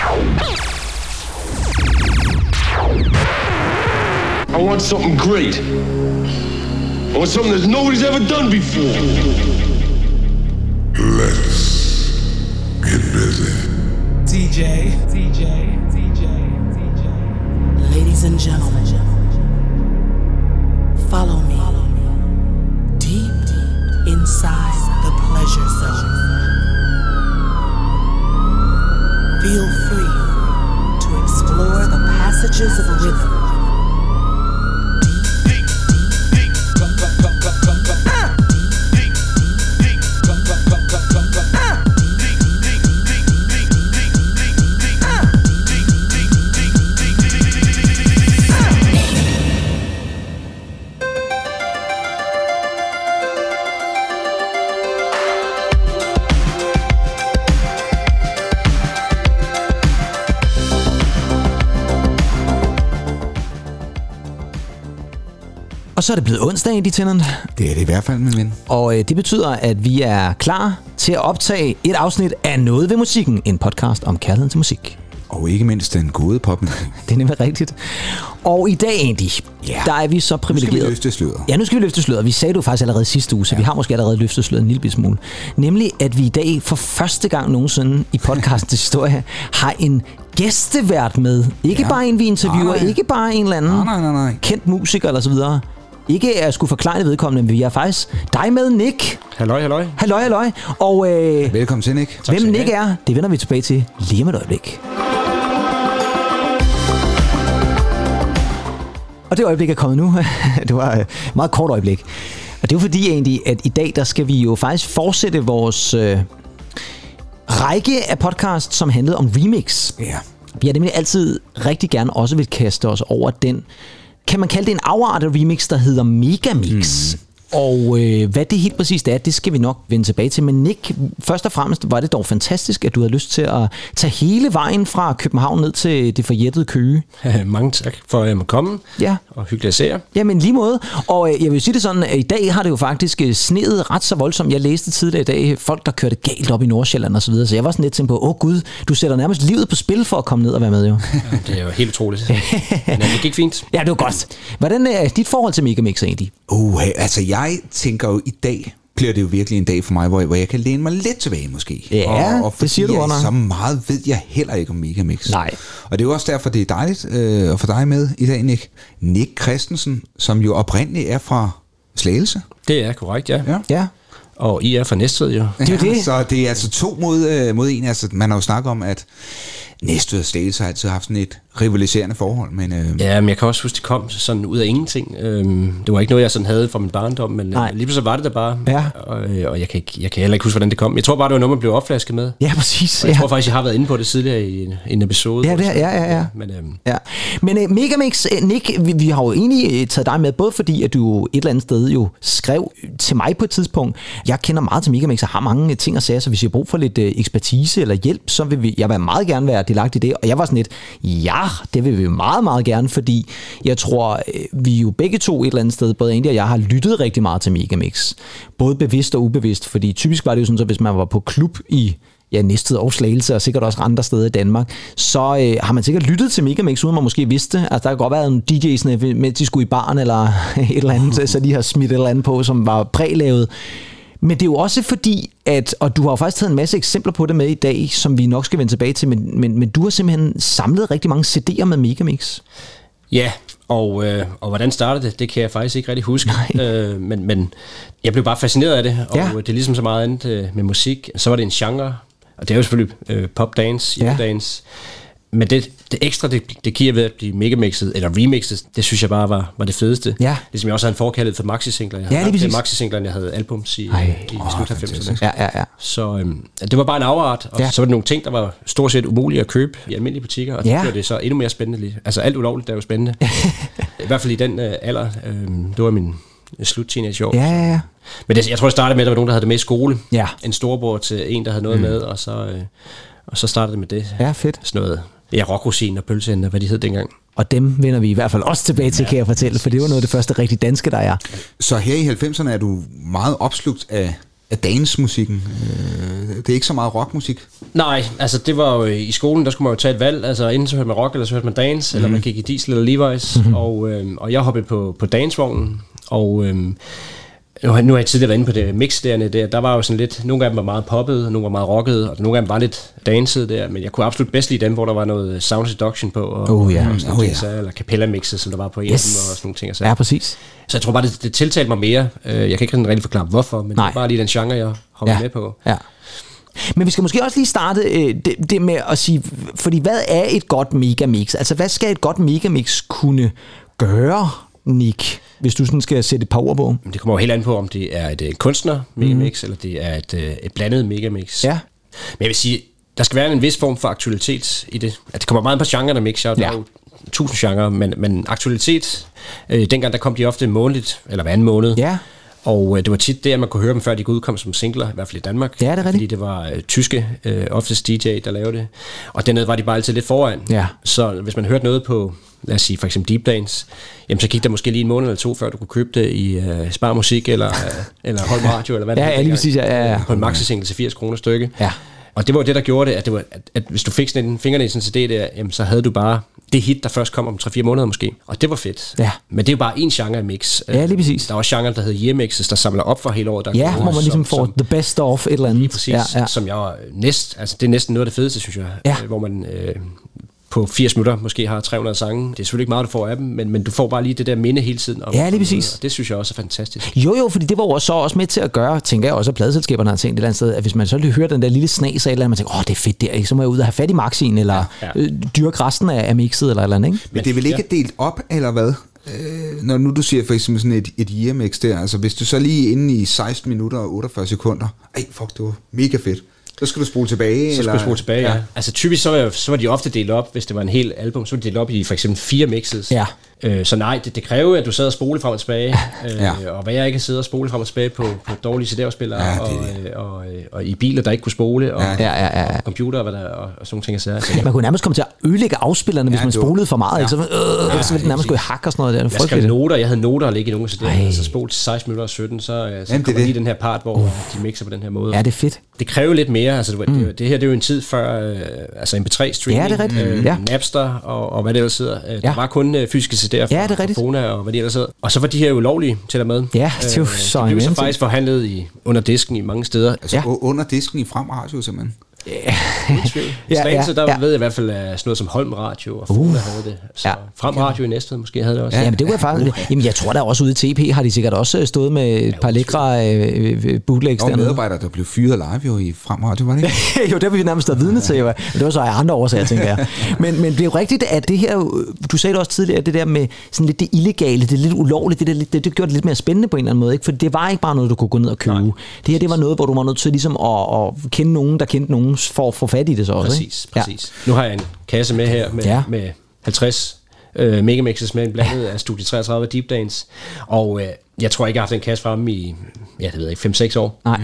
I want something great. I want something that nobody's ever done before. Let's get busy. DJ, DJ, DJ, DJ. Ladies and gentlemen, follow me deep inside the pleasure zone. Feel free to explore the passages of rhythm. Så er det blevet onsdag, de tænderne. Det er det i hvert fald, min ven. Og øh, det betyder, at vi er klar til at optage et afsnit af Noget ved musikken. En podcast om kærligheden til musik. Og ikke mindst den gode popmusik. Det er nemlig rigtigt. Og i dag, Andy, Ja. der er vi så Nu skal vi løfte sløret. Ja, nu skal vi løfte sløret. Vi sagde det jo faktisk allerede sidste uge, så ja. vi har måske allerede løftet sløret en lille smule. Nemlig, at vi i dag for første gang nogensinde i podcastens historie har en gæstevært med. Ikke ja. Bare en, vi interviewer, nej. ikke bare en eller anden Nej, nej, nej, nej. kendt musiker eller så videre. Ikke at skulle forklare vedkommende, men vi er faktisk dig med, Nick. Halløj, halløj. Halløj, halløj. Og øh, Velkommen til, Nick. hvem skal I Nick er, det vender vi tilbage til lige om et øjeblik. Og det øjeblik er kommet nu. det var et meget kort øjeblik. Og det er jo fordi egentlig, at i dag, der skal vi jo faktisk fortsætte vores øh, række af podcast, som handlede om remix. Ja. Vi har nemlig altid rigtig gerne også vil kaste os over den, kan man kalde det en afart remix, der hedder Megamix. Mm. Og øh, hvad det helt præcist er, det skal vi nok vende tilbage til. Men Nick, først og fremmest var det dog fantastisk, at du havde lyst til at tage hele vejen fra København ned til det forjættede Køge. Mange tak for, at jeg må komme. Ja. Og hyggeligt at se jer. Jamen lige måde. Og øh, jeg vil sige det sådan, at i dag har det jo faktisk øh, sneet ret så voldsomt. Jeg læste tidligere i dag folk, der kørte galt op i Nordsjælland og så videre. Så jeg var sådan lidt tænkt på, åh gud, du sætter nærmest livet på spil for at komme ned og være med jo. Det er jo helt utroligt. Men det gik fint. ja, det var godt. Hvordan er dit forhold til Megamix egentlig? Uh, altså jeg tænker jo i dag, bliver det jo virkelig en dag for mig, hvor, hvor jeg kan læne mig lidt tilbage måske. Ja, og, og det siger du, jeg, Under. Så meget ved jeg heller ikke om Megamix. Nej. Og det er jo også derfor, det er dejligt øh, at få dig med i dag, Nick. Nick Christensen, som jo oprindeligt er fra Slagelse. Det er korrekt, ja. Ja. Ja. Og I er fra Næstved, jo. Det er det. Så det er altså to mod, øh, mod en. Altså, man har jo snakket om, at Næstved og Slagelse har altid haft sådan et rivaliserende forhold. Men øh, Ja, men jeg kan også huske, det kom sådan ud af ingenting. Øhm, det var ikke noget, jeg sådan havde fra min barndom, men Nej. øh, lige pludselig var det der bare. Ja. Og, øh, og jeg, kan ikke, jeg kan heller ikke huske, hvordan det kom. Jeg tror bare, det var noget, man blev opflasket med. Ja, præcis. Og jeg Ja. tror faktisk, jeg har været inde på det tidligere i en, en episode. Ja, det er- ja, ja, ja. Men øhm, Ja. Men uh, Megamix, uh, Nick, vi, vi har jo egentlig uh, taget dig med, både fordi, at du et eller andet sted jo skrev til mig på et tidspunkt, jeg kender meget til Megamix og har mange ting at sige, så hvis jeg har brug for lidt ekspertise eller hjælp, så vil vi, jeg vil meget gerne være delagtig i det. Og jeg var sådan lidt, ja, det vil vi meget, meget gerne, fordi jeg tror, øh, vi jo begge to et eller andet sted, både Andy og jeg, har lyttet rigtig meget til Megamix. Både bevidst og ubevidst, fordi typisk var det jo sådan, så hvis man var på klub i ja, Næstved og Slagelse, og sikkert også andre steder i Danmark, så øh, har man sikkert lyttet til Megamix, uden man måske vidste. Altså, der kan godt være en DJ's, mens de skulle i barn eller et eller andet, så de har smidt et eller andet på, som var prælavet. Men det er jo også fordi, at, og du har jo faktisk taget en masse eksempler på det med i dag, som vi nok skal vende tilbage til, men, men, men du har simpelthen samlet rigtig mange CD'er med Megamix. Ja, og, øh, og hvordan startede det, det kan jeg faktisk ikke rigtig huske. Øh, men, men jeg blev bare fascineret af det, og Ja. det er ligesom så meget andet øh, med musik. Så var det en genre, og det er jo selvfølgelig øh, popdance, Ja. dance. Men det, det ekstra, det, det giver ved at blive megamixet, eller remixet, det synes jeg bare var, var det fedeste. Ja. Ligesom jeg også havde en forkærlighed for maxi-singler. Jeg Ja, havde haft præcis. maxi-singlerne, jeg havde albums i, Ej. i Åh, slut af fantastisk. 90'erne. Ja, ja, ja. Så øhm, det var bare en afart, og Ja. så var det nogle ting, der var stort set umulige at købe i almindelige butikker, og det Ja. ja. gjorde det så endnu mere spændende. lige. Altså alt ulovligt, der er jo spændende. I hvert fald i den øh, alder, øh, det var min slut teenageår. Ja, ja, ja. Men det, jeg tror, det startede med, at der var nogen, der havde det med i skole. Ja. En storbror til en, der havde noget mm. med, og så, øh, og så startede det med det. Ja, fedt. Sådan noget, ja, rockrosin og pølseender, hvad de hed dengang. Og dem vender vi i hvert fald også tilbage til, ja. kan jeg fortælle, for det var noget af det første rigtig danske, der er. Så her i 90'erne er du meget opslugt af af dansmusikken. Øh, det er ikke så meget rockmusik. Nej, altså det var jo øh, i skolen, der skulle man jo tage et valg. Altså enten så hørte man rock, eller så hørte man dance, mm. eller man gik i diesel eller Levi's. Mm-hmm. Og, øh, og jeg hoppede på, på dancevognen, og... Øh, nu har, nu har jeg tidligere været inde på det mix derne der. Der var jo sådan lidt, nogle af dem var meget poppet, nogle var meget rocket, og nogle af dem var lidt dancet der, men jeg kunne absolut bedst lide dem, hvor der var noget sound seduction på, og, Oh, ja. og sådan Oh, ja. ting, eller capella mixet, som der var på en Yes. af dem, og sådan nogle ting. Så. Ja, præcis. så jeg tror bare, det, det tiltalte mig mere. Øh, Jeg kan ikke sådan rigtig forklare, hvorfor, men Nej. det er bare lige den genre, jeg hoppede Ja. med på. Ja. Men vi skal måske også lige starte øh, det, det med at sige, fordi hvad er et godt megamix? Altså, hvad skal et godt megamix kunne gøre, Nick, hvis du sådan skal sætte et par ord på? Det kommer jo helt an på, om det er et øh, kunstner megamix, mm. eller det er et, øh, et blandet megamix. Ja. Men jeg vil sige, der skal være en vis form for aktualitet i det. At det kommer meget på genren mix. Der Ja. er jo tusind genrer, men, men aktualitet, øh, dengang der kom de ofte månedligt, eller hver anden måned. Ja. Og øh, det var tit der, man kunne høre dem, før de udkomme som singler, i hvert fald i Danmark. Ja, det er rigtigt. Fordi det var øh, tyske, øh, oftest DJ, der lavede det. Og dernede var de bare altid lidt foran. Ja. Så hvis man hørte noget på, lad os sige for eksempel Deep Dance, jamen så gik der måske lige en måned eller to, før du kunne købe det i øh, Spar Musik, eller, øh, eller Holm Radio, eller hvad Ja, det ja, lige dengang. præcis, ja, ja, ja. På en maxi-single til 80 kroner stykke. Ja. Og det var jo det, der gjorde det, at, det var, at, at hvis du fik sådan en fingrene i sådan en CD der, jamen, så havde du bare det hit, der først kom om 3-4 måneder måske. Og det var fedt. Ja. Men det er jo bare en genre mix. Ja, lige præcis. Der er også genre, der hedder year-mixes, der samler op for hele året. Der er Ja, hvor man ligesom som- får som- the best of et eller andet. Lige præcis, Ja, ja. som jeg var næst, altså det er næsten noget af det fedeste, synes jeg, Ja. øh, hvor man øh, på 80 minutter måske har 300 sange. Det er selvfølgelig ikke meget, du får af dem, men, men du får bare lige det der minde hele tiden. Om, Ja, lige præcis. Og det synes jeg også er fantastisk. Jo, jo, fordi det var jo så også med til at gøre, tænker jeg også, at pladeselskaberne har tænkt et eller andet sted, at hvis man så lige hører den der lille snas af et eller andet, man tænker, åh, det er fedt der, ikke? så må jeg ud og have fat i maxien, eller ja, Ja, ja. ja. Øh, dyrke resten af, af mixet, eller et eller andet, ikke? Men det er vel ikke delt op, eller hvad? Øh, når nu du siger for eksempel sådan et, et year mix der, altså hvis du så lige inde i 16 minutter og 48 sekunder, ej fuck, det var mega fedt. Så skal du spole tilbage, Så eller? skulle jeg spole tilbage, ja. ja. Altså typisk så var, så var de ofte delt op, hvis det var en hel album, så var de delt op i for eksempel fire mixes. Ja. Øh, så nej, det, det kræver at du sad og spole frem og tilbage. Øh, Ja. Og hvad jeg ikke sidder og spole frem og tilbage på, på dårlige CD-afspillere, Ja, ja, og, det. og, og, og, i biler, der ikke kunne spole, og, Ja, Ja, ja, ja. og computer og, hvad der, og, og sådan nogle ting. Så, så Man kunne nærmest komme til at ødelægge afspillerne, hvis Ja, man det var- spolede for meget, Ja. ikke? Så, øh, ja, så ville den nærmest gå i hak og sådan noget der. Er Jeg skrev noter, jeg havde noter at ligge i nogle Ej. så spol til 16 minutter og 17, så, øh, så er kommer det. lige den her part, hvor uh. de mixer på den her måde. Ja, det er fedt. Det kræver lidt mere, altså det, mm. det, det her det er jo en tid før øh, altså MP3 streaming, Ja, det er rigtigt. øh, Ja. Napster og, og hvad det ellers hedder. Øh, Ja. Der var kun øh, fysiske CD'er fra, Ja, det er fra rigtigt. Fona og hvad det ellers hedder. Og så var de her jo ulovlige til der med. Ja, det er jo så de blev så faktisk forhandlet i, under disken i mange steder. Altså Ja. under disken i frem radio simpelthen. I Ja, Slagelse, ja, der ja. ved jeg i hvert fald, at sådan noget som Holm Radio og Fona havde det. Så Ja. Frem Radio i Næstved måske havde det også. Ja, Jamen, det kunne jeg faktisk... Jamen, jeg tror da også ude i TP har de sikkert også stået med et par lækre øh, øh, bootlegs Og dernede. medarbejdere, der blev fyret live jo i frem radio, var det ikke? jo, det vil vi nærmest have vidne til, jo. Men det var så af andre årsager, tænker jeg. Men, men det er jo rigtigt, at det her, jo- du sagde det også tidligere, det der med sådan lidt det illegale, det lidt ulovlige, det, der, det, det gjorde det lidt mere spændende på en eller anden måde, ikke? For det var ikke bare noget, du kunne gå ned og købe. Nej, det her, det var noget, hvor du var nødt til ligesom at, at kende nogen, der kendte nogen, for at få fat i det så også, Præcis, ikke? præcis. Ja. Nu har jeg en kasse med her med, Ja. ja. med 50 øh, megamixes med en blandet af Studie 33 Deep Dance. Og øh, jeg tror ikke, jeg har haft den kasse fremme i, ja, det ved jeg ikke, 5-6 år. Nej.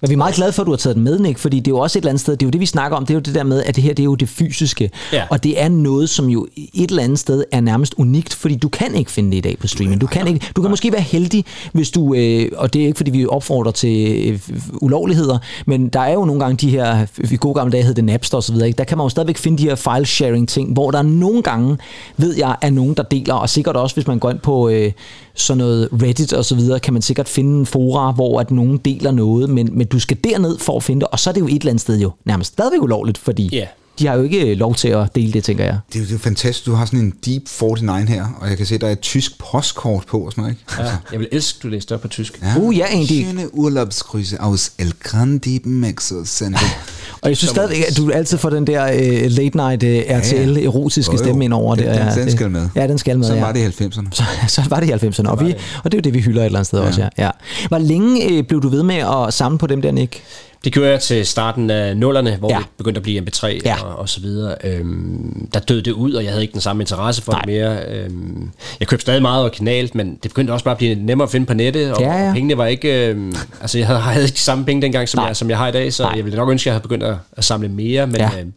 Men vi er meget glade for, at du har taget den med, Nick, fordi det er jo også et eller andet sted, det er jo det, vi snakker om, det er jo det der med, at det her, det er jo det fysiske. Ja. Og det er noget, som jo et eller andet sted er nærmest unikt, fordi du kan ikke finde det i dag på streaming. Du kan, ikke, du kan måske være heldig, hvis du, øh, og det er ikke, fordi vi opfordrer til øh, ulovligheder, men der er jo nogle gange de her, i gode gamle dage hed det Napster og så videre, ikke? der kan man jo stadigvæk finde de her file-sharing ting, hvor der er nogle gange, ved jeg, er nogen, der deler, og sikkert også, hvis man går ind på øh, sådan noget Reddit og så videre, kan man sikkert finde en fora, hvor at nogen deler noget, men, men du skal derned for at finde det, og så er det jo et eller andet sted jo nærmest stadigvæk ulovligt, fordi Ja. de har jo ikke lov til at dele det, tænker jeg. Det er jo det er fantastisk, du har sådan en Deep 49 her, og jeg kan se, der er et tysk postkort på og sådan noget, ikke? Ja. Jeg vil elske, at du læste op på tysk. Ja. Uh, ja, egentlig. Schöne Urlaubsgrüße aus El Grande Mexo Center. Og jeg synes stadigvæk, at du altid får den der uh, late night uh, RTL ja. erotiske Jo, jo. stemme ind over Den- der. den- ja, den det- skal med. Ja, den skal med, ja. var det i 90'erne. Så, så var det i 90'erne, og, vi, og det er jo det, vi hylder et eller andet sted ja. også, ja. ja. Hvor længe øh, blev du ved med at samle på dem der, Nick? Det gjorde jeg til starten af nullerne, hvor Ja. det begyndte at blive MP3 Ja. og, og så videre. Øhm, der døde det ud, og jeg havde ikke den samme interesse for Nej. det mere. Øhm, jeg købte stadig meget originalt, men det begyndte også bare at blive nemmere at finde på nettet, og, Ja, ja. og pengene var ikke... Øhm, altså, jeg havde, havde ikke de samme penge dengang, som Nej. jeg, som jeg har i dag, så Nej. jeg ville nok ønske, at jeg havde begyndt at, at samle mere, men... Ja. Øhm,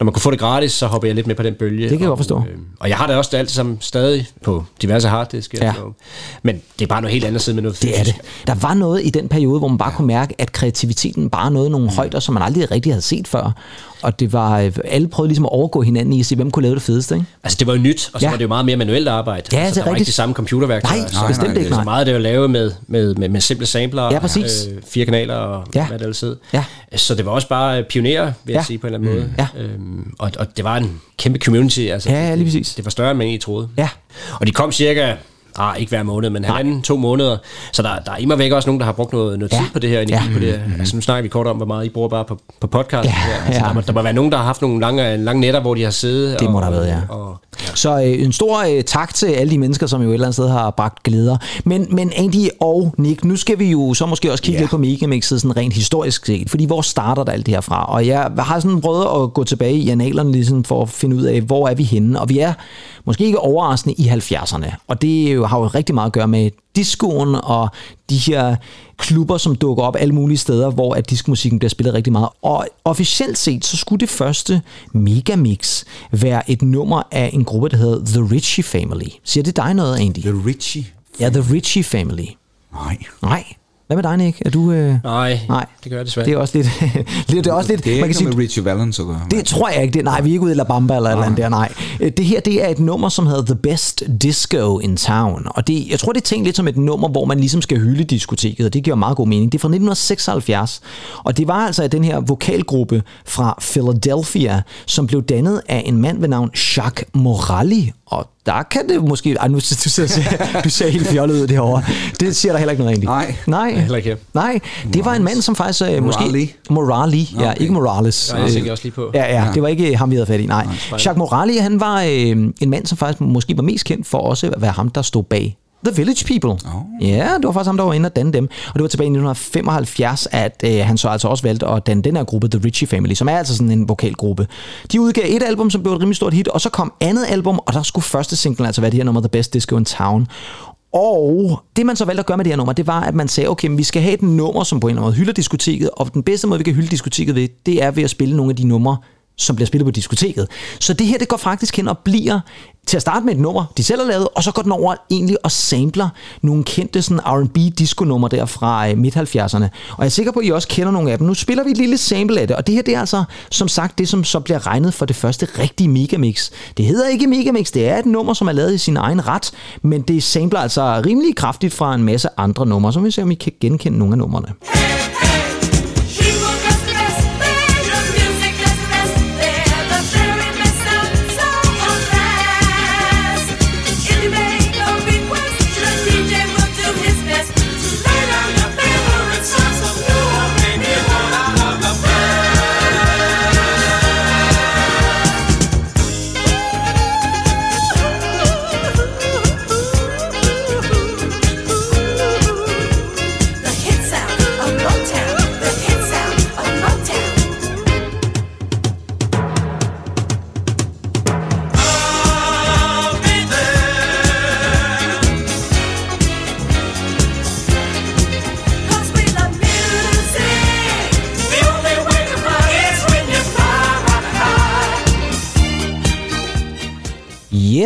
når man kunne få det gratis, så hopper jeg lidt med på den bølge. Det kan jeg godt forstå. Øh, og jeg har det også alt sammen stadig på diverse harddisk. Ja. Men det er bare noget helt andet side med noget Det er det. fysisk. Der var noget i den periode, hvor man bare kunne mærke, at kreativiteten bare nåede nogle højder, som man aldrig rigtig havde set før. Og det var, øh, alle prøvede ligesom at overgå hinanden i at se, hvem kunne lave det fedeste. Ikke? Altså, det var jo nyt, og så Ja. ja. var det jo meget mere manuelt arbejde. Ja, altså, det er der var ikke de samme computerværktøjer. Nej, Så- bestemt nej, ikke. det er Så meget af det var lavet med, med, med, med simple sampler. Ja, præcis. Øh, fire kanaler og Ja. ja. hvad det ellers hed. Ja. Så det var også bare pionerer, vil Ja. jeg sige på en eller anden måde. Ja. Øhm, og, og det var en kæmpe community. Altså, Ja, ja, lige det, præcis. Det var større, end man egentlig troede. Ja. Og de kom cirka, ah, ikke hver måned, men halvanden, to måneder. Så der, der er immer væk også nogen, der har brugt noget, noget Ja. tid på det her, energi Ja. på det her. Altså nu snakker vi kort om, hvor meget I bruger bare på, på podcast. Ja, her. Altså, ja. der, må, der må være nogen, der har haft nogle lange, lange nætter, hvor de har siddet. Det må og, der have været, ja. Og, Så øh, en stor øh, tak til alle de mennesker, som jo et eller andet sted har bragt glæder. Men, men Andy og Nick, nu skal vi jo så måske også kigge Ja. lidt på Megamixet sådan rent historisk set. Fordi hvor starter der alt det her fra? Og jeg har sådan prøvet at gå tilbage i analerne ligesom for at finde ud af, hvor er vi henne. Og vi er måske ikke overraskende i 70'erne. Og det jo- har jo rigtig meget at gøre med discoen og de her klubber, som dukker op alle mulige steder, hvor at diskmusikken bliver spillet rigtig meget. Og officielt set, så skulle det første Megamix være et nummer af en gruppe, der hedder The Ritchie Family. Siger det dig noget, Andy? The Richie. Ja, The Ritchie Family. Nej. Nej. Hvad med dig, Nick? Er du... Øh... Nej, Nej, det gør jeg desværre Det er også lidt... lidt- det er også lidt... Det er man ikke kan sige, med Richie Valens at gøre. det tror jeg ikke. Det, nej, vi er ikke ude i La Bamba eller et eller andet der, nej. Øh, Det her, det er et nummer, som hedder The Best Disco in Town. Og det, jeg tror, det er tænkt lidt som et nummer, hvor man ligesom skal hylde diskoteket, og det giver meget god mening. Det er fra 1976, og det var altså den her vokalgruppe fra Philadelphia, som blev dannet af en mand ved navn Jacques Morali. Og der kan det måske... Ej, nu du ser, du ser helt fjollet ud derovre. Det siger der heller ikke noget egentlig. Nej. Nej. Heller ikke. Nej, det var en mand, som faktisk øh, måske... Morali? Morali, ja, Okay. ikke Morales. Nej, det Øh, tænker jeg også lige på. Ja, ja, det var ikke ham, vi havde fat i, nej. Jacques Morali, han var øh, en mand, som faktisk måske var mest kendt for også at være ham, der stod bag The Village People. Oh. Ja, det var faktisk ham, der var inde og danne dem. Og det var tilbage i 1975, at øh, han så altså også valgte at danne den her gruppe, The Ritchie Family, som er altså sådan en vokalgruppe. De udgav et album, som blev et rimelig stort hit, og så kom andet album, og der skulle første single altså være det her nummer, The Best Disco in Town. Og det man så valgte at gøre med det her nummer, det var, at man sagde, okay, men vi skal have et nummer, som på en eller anden måde hylder diskoteket, og den bedste måde, vi kan hylde diskoteket ved, det er ved at spille nogle af de numre, som bliver spillet på diskoteket. Så det her, det går faktisk hen og bliver til at starte med et nummer, de selv har lavet, og så går den over egentlig og sampler nogle kendte sådan R&B disco-numre der fra øh, midt-70'erne. Og jeg er sikker på, at I også kender nogle af dem. Nu spiller vi et lille sample af det, og det her, det er altså som sagt det, som så bliver regnet for det første rigtige megamix. Det hedder ikke megamix, det er et nummer, som er lavet i sin egen ret, men det sampler altså rimelig kraftigt fra en masse andre numre, så vi ser, om I kan genkende nogle af numrene. The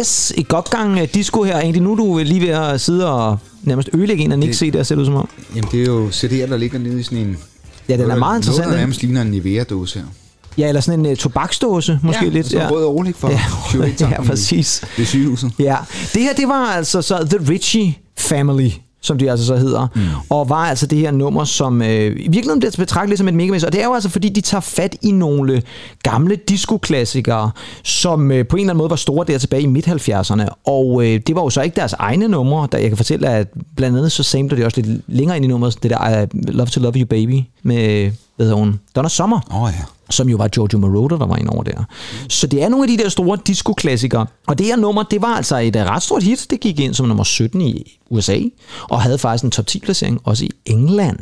Yes, et godt gang øh, disco her. Egentlig nu er du lige ved at sidde og nærmest ødelægge en af Nick se der, ser det ud som om. Jamen, det er jo CD'er, der ligger nede i sådan en... Ja, den er meget interessant, Noget, der nærmest ligner en Nivea-dåse her. Ja, eller sådan en uh, tobaksdåse, måske ja, lidt. sådan en rød overlæg for ja, ja, præcis. Det sygehuset. Ja, det her, det var altså så The Ritchie Family, som de altså så hedder, mm. og var altså det her nummer, som øh, i virkeligheden bliver betragtet som et megamix, og det er jo altså fordi, de tager fat i nogle gamle disco-klassikere, som øh, på en eller anden måde var store der tilbage i midt-70'erne, og øh, det var jo så ikke deres egne numre, der jeg kan fortælle, at blandt andet så samler de også lidt længere ind i nummeret, det der uh, Love to Love You Baby, med, hvad hedder hun, Donna Summer Åh oh, ja som jo var Giorgio Moroder, der var ind over der. Så det er nogle af de der store disco-klassikere. Og det her nummer, det var altså et øh, ret stort hit. Det gik ind som nummer 17 i USA, og havde faktisk en top 10-placering også i England.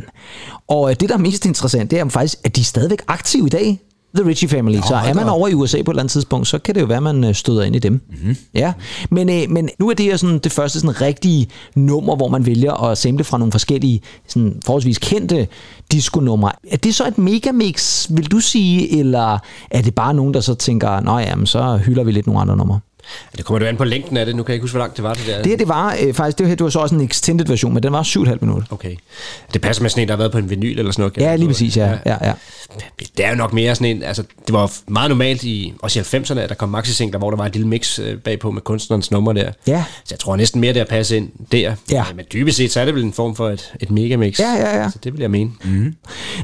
Og øh, det, der er mest interessant, det er faktisk, at de er stadigvæk aktive i dag. The Ritchie Family. Nå, så er man over i USA på et eller andet tidspunkt, så kan det jo være, at man øh, støder ind i dem. Mm-hmm. Ja. Men, øh, men nu er det her sådan det første sådan rigtige nummer, hvor man vælger at sample fra nogle forskellige sådan forholdsvis kendte disco-numre. Er det så et megamix, vil du sige, eller er det bare nogen, der så tænker, nå ja, men så hylder vi lidt nogle andre numre? Det kommer jo an på længden af det. Nu kan jeg ikke huske, hvor langt det var det der. Det her, det var øh, faktisk, det, her, det var så også en extended version, men den var 7,5 minutter. Okay. Det passer med sådan en, der har været på en vinyl eller sådan noget. Ja, lige præcis, ja. ja, ja. Det er jo nok mere sådan en, altså det var meget normalt i, også i 90'erne, at der kom maxi hvor der var et lille mix øh, bagpå med kunstnerens nummer der. Ja. Så jeg tror næsten mere, det at passe ind der. Ja. Men dybest set, så er det vel en form for et, et megamix. Ja, ja, ja. Så det vil jeg mene. Mm.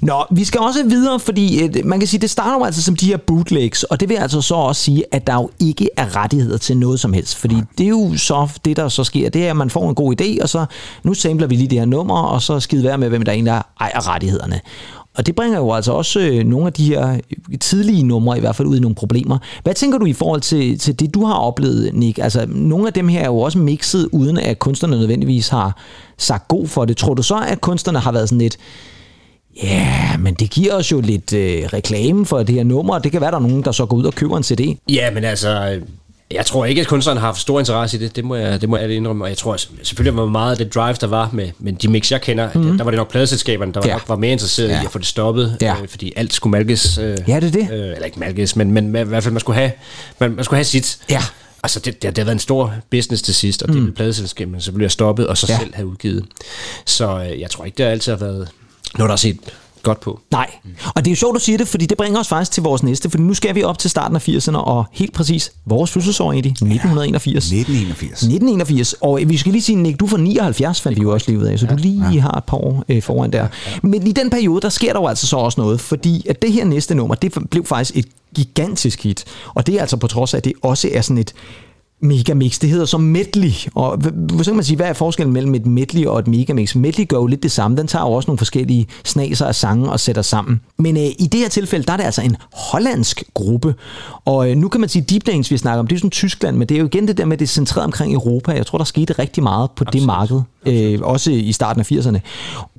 Nå, vi skal også videre, fordi øh, man kan sige, det starter jo altså som de her bootlegs, og det vil altså så også sige, at der jo ikke er rettigheder til noget som helst, fordi det er jo så det, der så sker, det er, at man får en god idé, og så nu sampler vi lige det her nummer, og så skide være med, hvem der egentlig ejer rettighederne. Og det bringer jo altså også øh, nogle af de her øh, tidlige numre i hvert fald ud i nogle problemer. Hvad tænker du i forhold til, til det, du har oplevet, Nick? Altså, nogle af dem her er jo også mixet, uden at kunstnerne nødvendigvis har sagt god for det. Tror du så, at kunstnerne har været sådan lidt, ja, men det giver os jo lidt øh, reklame for det her nummer, og det kan være, der er nogen, der så går ud og køber en CD. Ja, men altså, jeg tror ikke, at kunstneren har haft stor interesse i det. Det må jeg, det må jeg indrømme. Og jeg tror selvfølgelig, var meget af det drive, der var med, med de mix, jeg kender, mm. der var det nok pladeselskaberne, der var, Ja. nok var mere interesseret ja. i at få det stoppet. Ja. Øh, fordi alt skulle malkes. Øh, Ja, det er det. Øh, eller ikke malkes, men, men i hvert fald, man skulle have, man, man skulle have sit. Ja. Altså, det, det, det har været en stor business til sidst, og det vil pladeselskaberne selvfølgelig have stoppet, og så ja. selv have udgivet. Så øh, jeg tror ikke, det har altid har været noget, der har set godt på. Nej, og det er jo sjovt, du siger det, fordi det bringer os faktisk til vores næste, for nu skal vi op til starten af 80'erne, og helt præcis vores fødselsår egentlig, 1981. 1981. 1981, og vi skal lige sige, Nick, du er fra 79, fandt vi jo også lige ud af, så du lige har et par år øh, foran der. Men i den periode, der sker der jo altså så også noget, fordi at det her næste nummer, det blev faktisk et gigantisk hit, og det er altså på trods af, at det også er sådan et megamix. Det hedder så medley, og så kan man sige, hvad er forskellen mellem et medley og et megamix? Medley gør jo lidt det samme. Den tager jo også nogle forskellige snaser af sange og sætter sammen. Men øh, i det her tilfælde, der er det altså en hollandsk gruppe. Og øh, nu kan man sige, Deep Dance, vi snakker om, det er jo sådan Tyskland, men det er jo igen det der med, det er centreret omkring Europa. Jeg tror, der skete rigtig meget på det marked, øh, også i starten af 80'erne.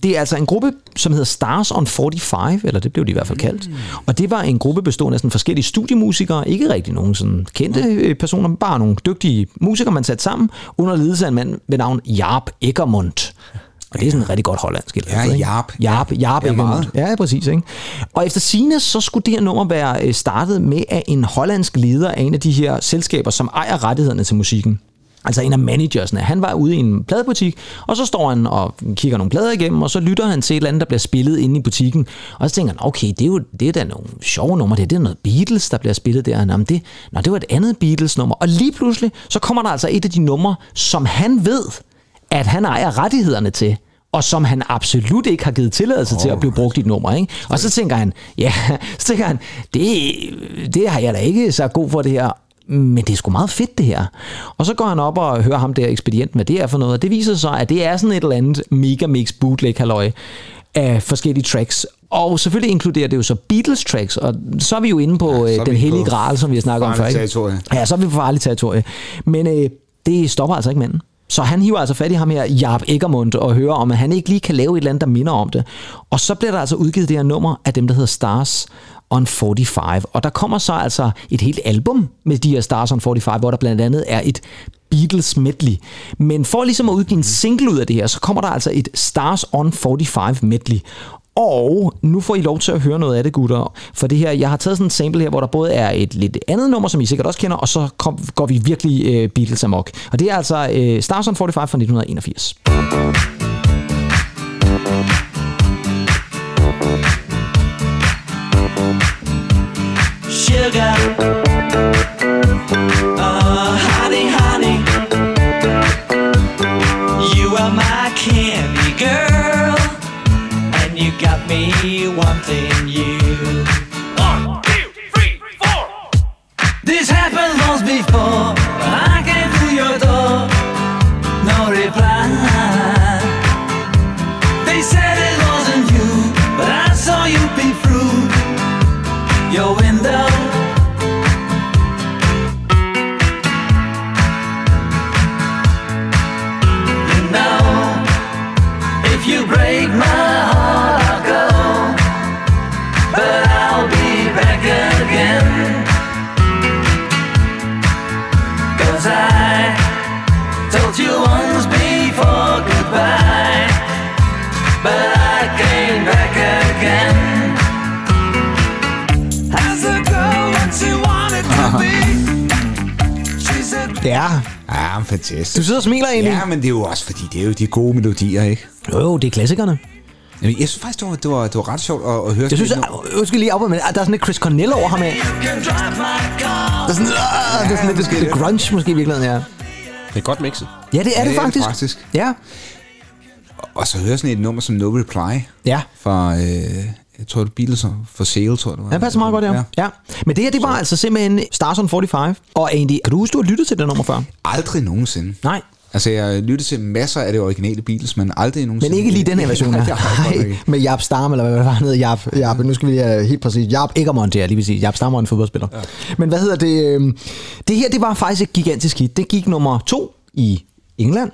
Det er altså en gruppe, som hedder Stars on 45, eller det blev de i hvert fald kaldt. Og det var en gruppe bestående af sådan forskellige studiemusikere, ikke rigtig nogen sådan kendte øh, personer, men bare nogle dygtige musikere, man satte sammen, under ledelse af en mand ved navn Jaap Eckermont. Og det er sådan en rigtig godt hollandsk. eller Ja? Jaap. Jaap, Jaap Ja, meget. Ja, præcis. Ikke? Og efter sine så skulle det her nummer være øh, startet med af en hollandsk leder af en af de her selskaber, som ejer rettighederne til musikken. Altså en af managersne. Han var ude i en pladebutik, og så står han og kigger nogle plader igennem, og så lytter han til et eller andet, der bliver spillet inde i butikken. Og så tænker han, okay, det er jo det er da nogle sjove numre, det, er- det er noget Beatles, der bliver spillet der. Nå, men det, nå, det var et andet Beatles-nummer. Og lige pludselig, så kommer der altså et af de numre, som han ved, at han ejer rettighederne til og som han absolut ikke har givet tilladelse oh. til at blive brugt i et nummer. Ikke? Og så tænker han, ja, så tænker han, det, det har jeg da ikke så god for det her, men det er sgu meget fedt det her. Og så går han op og hører ham der ekspedient, hvad det er for noget, og det viser sig, at det er sådan et eller andet megamix bootleg halløj af forskellige tracks. Og selvfølgelig inkluderer det jo så Beatles tracks, og så er vi jo inde på Ja, er den hellige gral, som vi har snakket om før. Ikke? Ja, så er vi på farligt territorie. Men øh, det stopper altså ikke manden. Så han hiver altså fat i ham her, Jarp Eggermund, og hører om, at han ikke lige kan lave et eller andet, der minder om det. Og så bliver der altså udgivet det her nummer af dem, der hedder Stars on 45. Og der kommer så altså et helt album med de her Stars on 45, hvor der blandt andet er et Beatles medley. Men for ligesom at udgive en single ud af det her, så kommer der altså et Stars on 45 medley. Og nu får I lov til at høre noget af det, gutter. For det her, jeg har taget sådan en sample her, hvor der både er et lidt andet nummer, som I sikkert også kender, og så kom, går vi virkelig øh, Beatles amok. Og det er altså øh, Stars on 45 fra 1981. Sugar. Oh, honey, honey. You are my candy girl. And you got me wanting you. One, two, three, four. This happened once before. I Ja, Ja, fantastisk. du sidder og smiler egentlig. Ja, men det er jo også, fordi det er jo de gode melodier, ikke? Jo, jo, det er klassikerne. Jamen, jeg synes faktisk, det var, det var, det var ret sjovt at, at høre. Jeg synes, at, undskyld lige op, men der er sådan lidt Chris Cornell over ham af. You can drive my car. Der er sådan, øh, det er sådan lidt det, det grunge måske i virkeligheden, ja. Det er godt mixet. Ja, det er Ja, det det er det faktisk. faktisk. Ja. Og så høre sådan et nummer som No Reply Ja. fra, øh, jeg tror det er Beatles for Sale, tror jeg det var. Ja, det passer meget godt, ja. ja. Men det her, det var altså simpelthen Stars on 45. Og Andy, kan du huske, du har lyttet til det nummer før? Aldrig nogensinde. Nej. Altså, jeg lyttede til masser af det originale Beatles, men aldrig nogensinde. Men ikke lige den her version her. Nej, det med Jap Stam, eller hvad var han hed? Jap, Jap, nu skal vi uh, helt præcis. Jap Egermont her, lige vil sige. Jap Stam var en fodboldspiller. Ja. Men hvad hedder det? øh, Det her, det var faktisk et gigantisk hit. Det gik nummer to i England.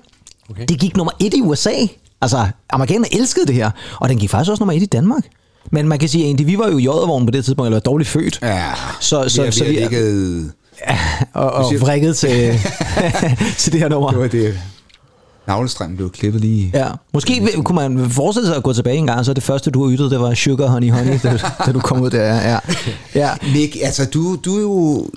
Okay. Det gik nummer et i USA. Altså, amerikanerne elskede det her. Og den gik faktisk også nummer et i Danmark. Men man kan sige, at vi var jo i joddervognen på det tidspunkt, eller var dårligt født. Ja, Så, så, vi, så vi, vi, ligget, og, og siger- vrikket til, til det her nummer. det var det. Navlestrengen blev klippet lige. Ja, måske vil- kunne man forestille sig at gå tilbage en gang, så det første, du har ytret, det var sugar, honey, honey, da, da du kom ud der. Ja, ja. Nick, altså du, du er jo,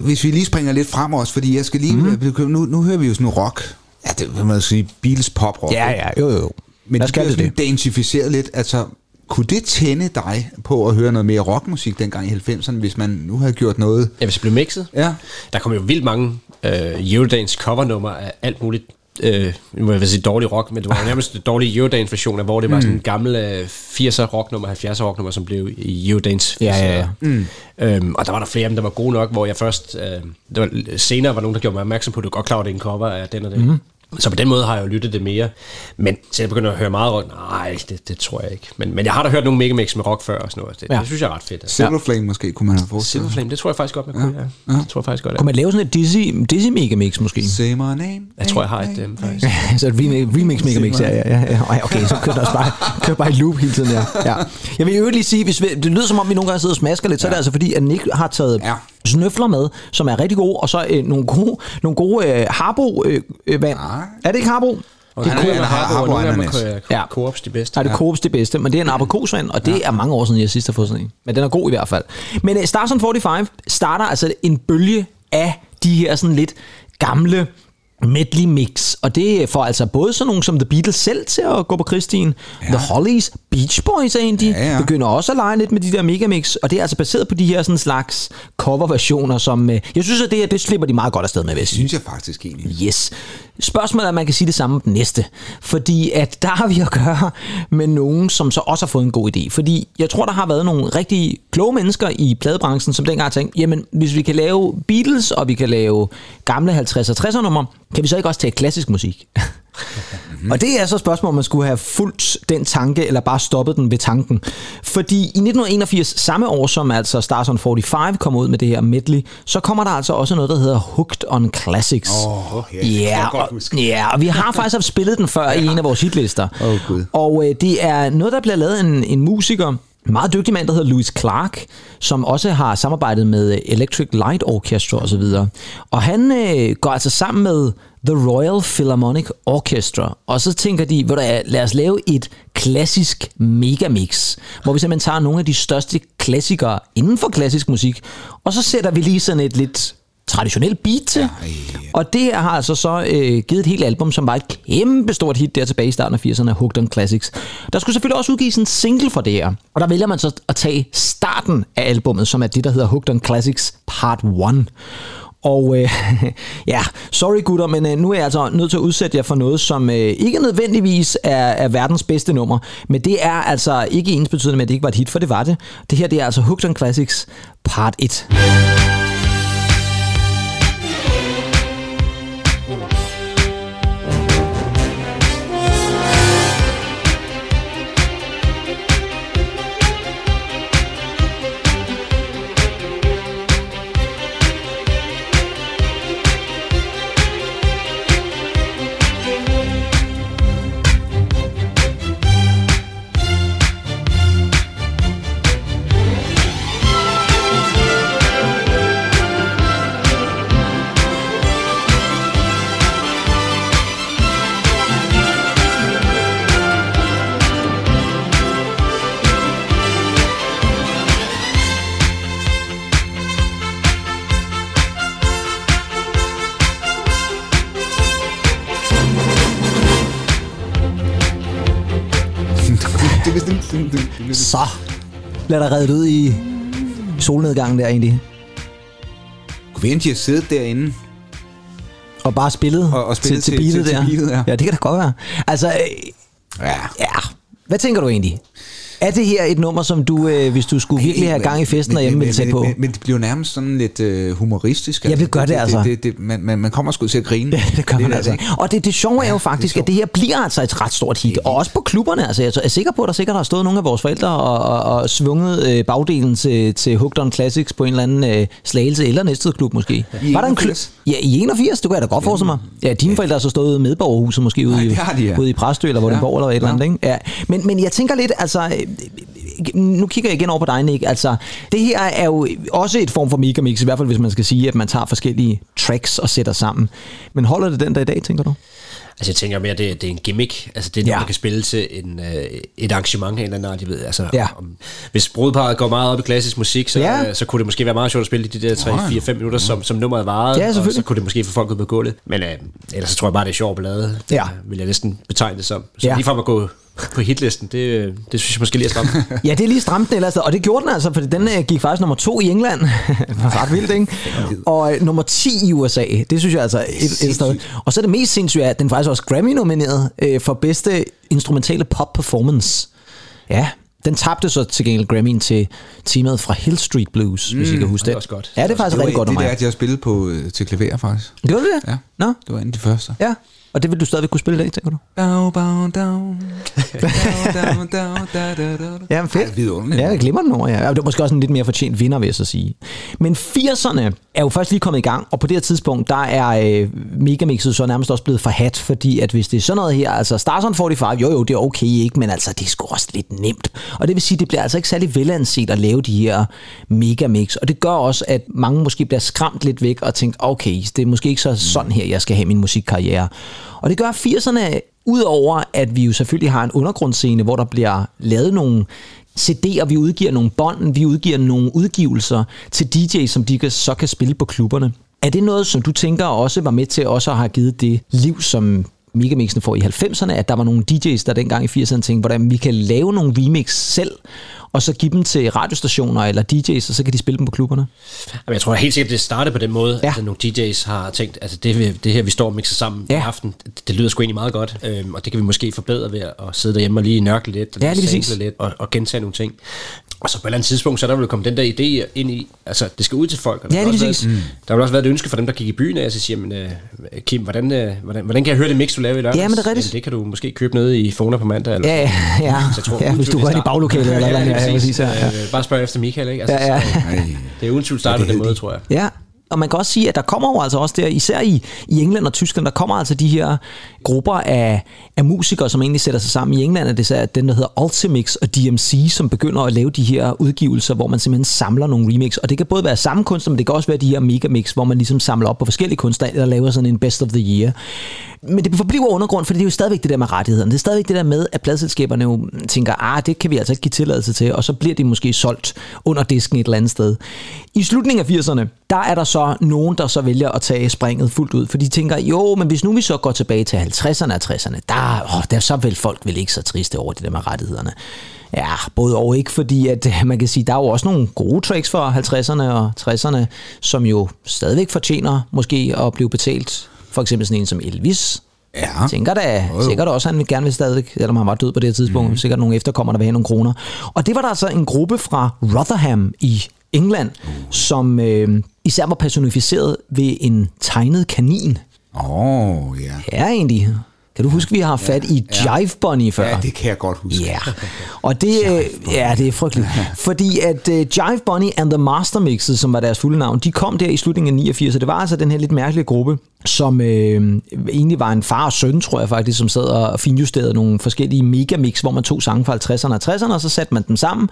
hvis vi lige springer lidt frem også, fordi jeg skal lige, mm. nu, nu hører vi jo sådan rock. Ja, det vil man sige, Beatles pop rock. Ja, ja, jo, jo. Men Lad det bliver det dansificeret lidt. Altså, kunne det tænde dig på at høre noget mere rockmusik dengang i 90'erne, hvis man nu havde gjort noget? Ja, hvis det blev mixet. Ja. Der kom jo vildt mange øh, Eurodance covernummer af alt muligt øh, må jeg vil sige dårlig rock, men det var nærmest en dårlig Eurodance version af, hvor det var sådan en gammel øh, 80'er rocknummer, 70'er rocknummer, som blev i Eurodance. Ja, ja, ja. Mm. Øhm, og der var der flere af dem, der var gode nok, hvor jeg først, øh, det var, senere var nogen, der gjorde mig opmærksom på, at du godt klar, det er en cover af den og den. Mm. Så på den måde har jeg jo lyttet det mere. Men til jeg begynder at høre meget rock, nej, det, det tror jeg ikke. Men, men jeg har da hørt nogle megamix med rock før og sådan noget. Det, Ja. ja. det synes jeg er ret fedt. Altså. Silver Flame måske, kunne man have forestillet. Silverflame, det tror jeg faktisk godt, man kunne. Ja. Ja. Det tror jeg faktisk godt, Kunne ja. man lave sådan et Dizzy, Dizzy Megamix måske? Say my name. Jeg tror, jeg har et dem, faktisk. så et remix, remix Megamix, ja, ja, ja. ja. Ej, Okay, så kører også bare, kører bare i loop hele tiden, ja. ja. Jeg vil jo lige sige, hvis vi, det lyder som om, vi nogle gange sidder og smasker lidt, så er det altså fordi, at Nick har taget Ja. snøfler med, som er rigtig gode, og så øh, nogle gode, nogle gode øh, Harbo øh, øh, vand. Er det ikke Harbo? Og Det er og Harbo ananas. er Ja. Coops de bedste. Nej, det er Coops det bedste, men det er en aprikosvand, og det er mange år siden, jeg sidst har fået sådan en. Men den er god i hvert fald. Men uh, Stars on 45 starter altså en bølge af de her sådan lidt gamle medley mix, og det får altså både sådan nogle som The Beatles selv til at gå på Christine, ja. The Hollies, Beach Boys egentlig, Ja, ja. begynder også at lege lidt med de der megamix, og det er altså baseret på de her sådan slags coverversioner, som øh, jeg synes, at det her, det slipper de meget godt afsted med, jeg Det synes jeg faktisk egentlig. Yes. Spørgsmålet er, at man kan sige det samme om den næste. Fordi at der har vi at gøre med nogen, som så også har fået en god idé. Fordi jeg tror, der har været nogle rigtig kloge mennesker i pladebranchen, som dengang har tænkt, jamen hvis vi kan lave Beatles, og vi kan lave gamle 50'er 60'er numre, kan vi så ikke også tage klassisk musik? Mm-hmm. Og det er så spørgsmålet, om man skulle have fulgt den tanke, eller bare stoppet den ved tanken. Fordi i 1981, samme år som altså Stars on 45 kommer ud med det her medley, så kommer der altså også noget, der hedder Hooked on Classics. Åh, ja, kan ja, jeg godt og, ja, vi har faktisk haft spillet den før i en af vores hitlister. Åh, Gud. Og øh, det er noget, der bliver lavet af en, en musiker, meget dygtig mand, der hedder Louis Clark, som også har samarbejdet med øh, Electric Light Orchestra osv. Og han øh, går altså sammen med The Royal Philharmonic Orchestra, og så tænker de, hvor der hvad, lad os lave et klassisk megamix, hvor vi simpelthen tager nogle af de største klassikere inden for klassisk musik, og så sætter vi lige sådan et lidt traditionelt beat til. Ej. Og det har altså så øh, givet et helt album, som var et kæmpe stort hit der tilbage i starten af 80'erne, Hooked on Classics. Der skulle selvfølgelig også udgives en single for det her. Og der vælger man så at tage starten af albummet, som er det, der hedder Hooked on Classics Part 1. Og øh, ja, sorry gutter, men øh, nu er jeg altså nødt til at udsætte jer for noget, som øh, ikke nødvendigvis er, er verdens bedste nummer. Men det er altså ikke ens betydende med, at det ikke var et hit, for det var det. Det her, det er altså Hooked on Classics Part 1. lad dig reddet ud i solnedgangen der egentlig. Kunne vi have siddet derinde? Og bare spillet, Og- og spillet til, til, til- til- der. til beatet, ja. ja, det kan da godt være. Altså, øh, Ja. ja. Hvad tænker du egentlig? Er det her et nummer, som du, øh, hvis du skulle virkelig have gang i festen derhjemme, ville sætte på? Men, men det bliver nærmest sådan lidt øh, humoristisk. Ja, det gør det altså. Det, det, man, man, man kommer sgu til at grine. Ja, det gør man altså. ikke. Og det, det sjove er jo faktisk, det er at det her bliver altså et ret stort hit. Og også på klubberne. Altså, jeg er sikker på, at der sikkert har stået nogle af vores forældre og, og, og svunget øh, bagdelen til, til Hooked on Classics på en eller anden øh, slagelse eller næsted klub måske. I Var der en 81? klub? Ja, i 81, det kunne jeg da godt forestille mig. Ja, dine forældre har så stået i medborgerhuset måske ude, Nej, det de, ja. ude i Præstø eller Vordingborg Ja. eller et eller andet. Ja. Ikke? Ja. Men, men jeg tænker lidt, altså... øh, Nu kigger jeg igen over på dig, Nick. Altså, det her er jo også et form for megamix, i hvert fald hvis man skal sige, at man tager forskellige tracks og sætter sammen. Men holder det den dag i dag, tænker du? Altså jeg tænker mere, det, det er en gimmick. Altså det er Ja. noget, man kan spille til en, øh, et arrangement af en eller anden art. Jeg ved, altså, Ja. om, hvis brudeparret går meget op i klassisk musik, så, Ja. ja. så kunne det måske være meget sjovt at spille de der 3-4-5 minutter, som, som nummeret varede. Ja, og så kunne det måske få folk ud på gulvet. Men øh, ellers så tror jeg bare, det er sjovt ballade. Det Ja. øh, vil jeg næsten betegne det som. Så Ja. ja. lige frem at gå på hitlisten, det, det synes jeg måske lige er stramt. Ja, det er lige stramt den ellers, og det gjorde den altså, for den øh, gik faktisk nummer to i England. det var ret vildt, ikke? Og øh, nummer 10 i USA, det synes jeg altså et, et sted. Og så er det mest sindssygt, at den faktisk også Grammy-nomineret øh, for bedste instrumentale pop-performance. Ja, den tabte så til gengæld Grammy'en til teamet fra Hill Street Blues, mm, hvis I kan huske det er det. også godt. Ja, det er faktisk Det var rigtig godt det, der, at jeg spillede på, øh, til klaver, faktisk. Gjorde du det? Ja. Nå, Det var en af de første. ja. Og det vil du stadigvæk kunne spille i dag, tænker du? Bow, bow, down. Bow, down, down, da, da, da, da. Ja, men fedt. Ej. Ja, det glemmer den over, ja. Det var måske også en lidt mere fortjent vinder, vil jeg så sige. Men 80'erne er jo først lige kommet i gang, og på det her tidspunkt, der er øh, megamixet så nærmest også blevet forhat, fordi at hvis det er sådan noget her, altså Stars on 45, jo jo, det er okay, ikke, men altså, det er sgu også lidt nemt. Og det vil sige, det bliver altså ikke særlig velanset at lave de her megamix, og det gør også, at mange måske bliver skræmt lidt væk og tænker, okay, det er måske ikke så sådan her, jeg skal have min musikkarriere. Og det gør 80'erne Udover at vi jo selvfølgelig har en undergrundsscene, hvor der bliver lavet nogle CD'er, vi udgiver nogle bånd, vi udgiver nogle udgivelser til DJ, som de kan, så kan spille på klubberne. Er det noget, som du tænker også var med til også at have givet det liv, som Megamixen får i 90'erne, at der var nogle DJ's, der dengang i 80'erne tænkte, hvordan vi kan lave nogle remix selv, og så give dem til radiostationer eller DJ's, og så kan de spille dem på klubberne? Jamen, jeg tror helt sikkert, det startede på den måde, Ja. at nogle DJ's har tænkt, altså det, det her, vi står og mixer sammen Ja. i aften, det, det lyder sgu egentlig meget godt, øhm, og det kan vi måske forbedre ved at sidde derhjemme og lige nørkle lidt, og Ja, lige lidt, og, og gentage nogle ting. Og så på et eller andet tidspunkt, så er der vel kommet den der idé ind i, altså det skal ud til folk. Og Ja, har lige også præcis. været, Der har også været et ønske for dem, der gik i byen af, at så siger, men, øh, Kim, hvordan, øh, hvordan, hvordan kan jeg høre det mix, du lavede i lørdags? Ja, men det er rigtigt. Jamen, det kan du måske købe nede i Fona på mandag. Eller Ja, ja, ja. Så jeg tror, ja hvis du går ind i det baglokalet eller starter- hvad, ja, ja, præcis, ja, ja. Øh, Bare spørg efter Michael, ikke? Altså, Ja, ja. så, det er uden tvivl startet på den måde, tror jeg. Ja, og man kan også sige, at der kommer jo altså også der, især i, i England og Tyskland, der kommer altså de her grupper af, af musikere, som egentlig sætter sig sammen. I England er det så den, der hedder Ultimix og DMC, som begynder at lave de her udgivelser, hvor man simpelthen samler nogle remix. Og det kan både være samme kunstner, men det kan også være de her megamix, hvor man ligesom samler op på forskellige kunstnere, eller laver sådan en best of the year. Men det forbliver undergrund, for det er jo stadigvæk det der med rettighederne. Det er stadigvæk det der med, at pladselskaberne jo tænker, ah, det kan vi altså ikke give tilladelse til, og så bliver de måske solgt under disken et eller andet sted. I slutningen af 80'erne, der er der så nogen, der så vælger at tage springet fuldt ud, for de tænker, jo, men hvis nu vi så går tilbage til 50'erne og 60'erne, der, åh, der så vil folk vel ikke så triste over det der med rettighederne. Ja, både og ikke, fordi at man kan sige, der er jo også nogle gode tracks fra 50'erne og 60'erne, som jo stadigvæk fortjener måske at blive betalt. For eksempel sådan en som Elvis, Ja. tænker da, Jo, jo. sikkert også, at han gerne vil stadig, selvom han var død på det her tidspunkt, mm. sikkert nogle efterkommere, der vil have nogle kroner. Og det var der altså en gruppe fra Rotherham i England, uh. som øh, især var personificeret ved en tegnet kanin. Åh, oh, ja. Ja, egentlig. Kan du huske, vi har fat i Jive Bunny før? Ja, det kan jeg godt huske. Ja, og det, øh, ja, det er frygteligt. Fordi at uh, Jive Bunny and the Master Mixes, som var deres fulde navn, de kom der i slutningen af 89, så det var altså den her lidt mærkelige gruppe, som øh, egentlig var en far og søn, tror jeg faktisk, som sad og finjusterede nogle forskellige megamix, hvor man tog sange fra 50'erne og 60'erne, og så satte man dem sammen,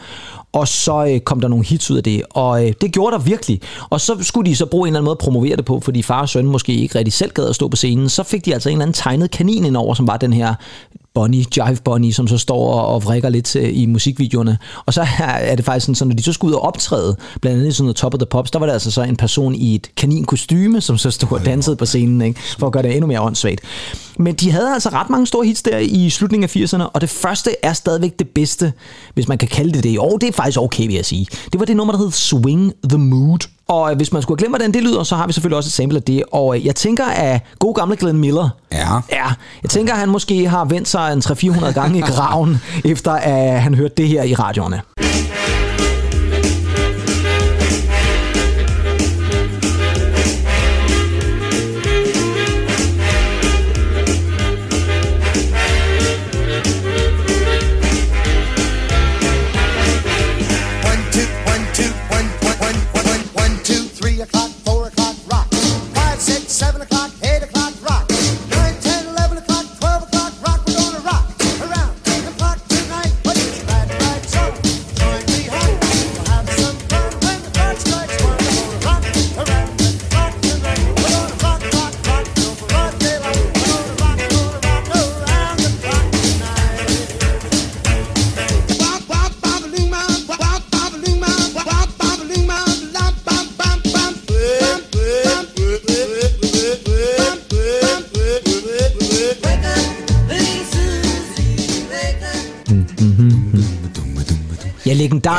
og så øh, kom der nogle hits ud af det, og øh, det gjorde der virkelig. Og så skulle de så bruge en eller anden måde at promovere det på, fordi far og søn måske ikke rigtig selv gad at stå på scenen, så fik de altså en eller anden tegnet kanin over, som var den her Bonnie, Jive Bonnie, som så står og, og vrikker lidt til, i musikvideoerne. Og så er, det faktisk sådan, så når de så skulle ud og optræde, blandt andet i sådan noget Top of the Pops, der var der altså så en person i et kaninkostyme, som så stod og dansede på scenen, ikke? for at gøre det endnu mere åndssvagt. Men de havde altså ret mange store hits der i slutningen af 80'erne, og det første er stadigvæk det bedste, hvis man kan kalde det det i år. Det er faktisk okay, vil jeg sige. Det var det nummer, der hed Swing the Mood. Og øh, hvis man skulle glemme, hvordan det lyder, så har vi selvfølgelig også et sample af det. Og øh, jeg tænker, at god gamle Glenn Miller, Ja. Ja, jeg tænker, at han måske har vendt sig en 300-400 gange i graven, efter at han hørte det her i radioerne.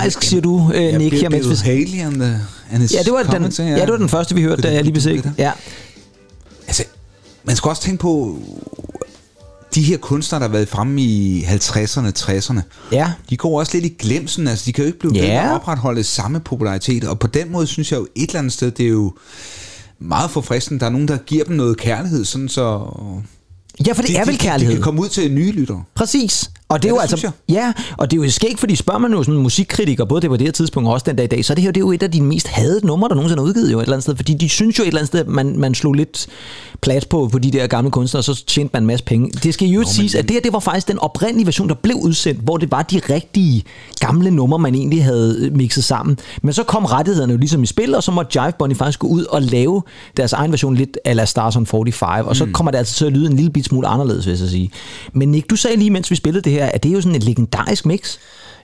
Legendarisk, siger du, øh, Ja, Nick, her, mens vi... Haley and, the, and his Ja, det var, den, ja, det var den første, vi hørte, da jeg lige blev Ja. Altså, man skal også tænke på, de her kunstnere, der har været fremme i 50'erne, 60'erne, Ja. de går også lidt i glemsen. Altså, de kan jo ikke blive ved Ja. at opretholde samme popularitet. Og på den måde synes jeg jo et eller andet sted, det er jo meget forfriskende. Der er nogen, der giver dem noget kærlighed, sådan så... Ja, for det de, er vel de, de kærlighed. kan komme ud til nye lyttere. Præcis. Og det er Ja, jo det altså, ja, og det er jo skægt, fordi spørger man jo sådan musikkritiker, både det på det her tidspunkt og også den dag i dag, så er det her det er jo et af de mest hadede numre, der nogensinde er udgivet jo et eller andet sted, fordi de synes jo et eller andet sted, at man, man slog lidt plads på, på de der gamle kunstnere, og så tjente man en masse penge. Det skal jo siges, at det her, det var faktisk den oprindelige version, der blev udsendt, hvor det var de rigtige gamle numre, man egentlig havde mixet sammen. Men så kom rettighederne jo ligesom i spil, og så måtte Jive Bunny faktisk gå ud og lave deres egen version lidt ala Stars on 45, og så kommer det altså til at lyde en lille bit smule anderledes, vil jeg sige. Men Nick, du sagde lige, mens vi spillede det her, at det er jo sådan et legendarisk mix.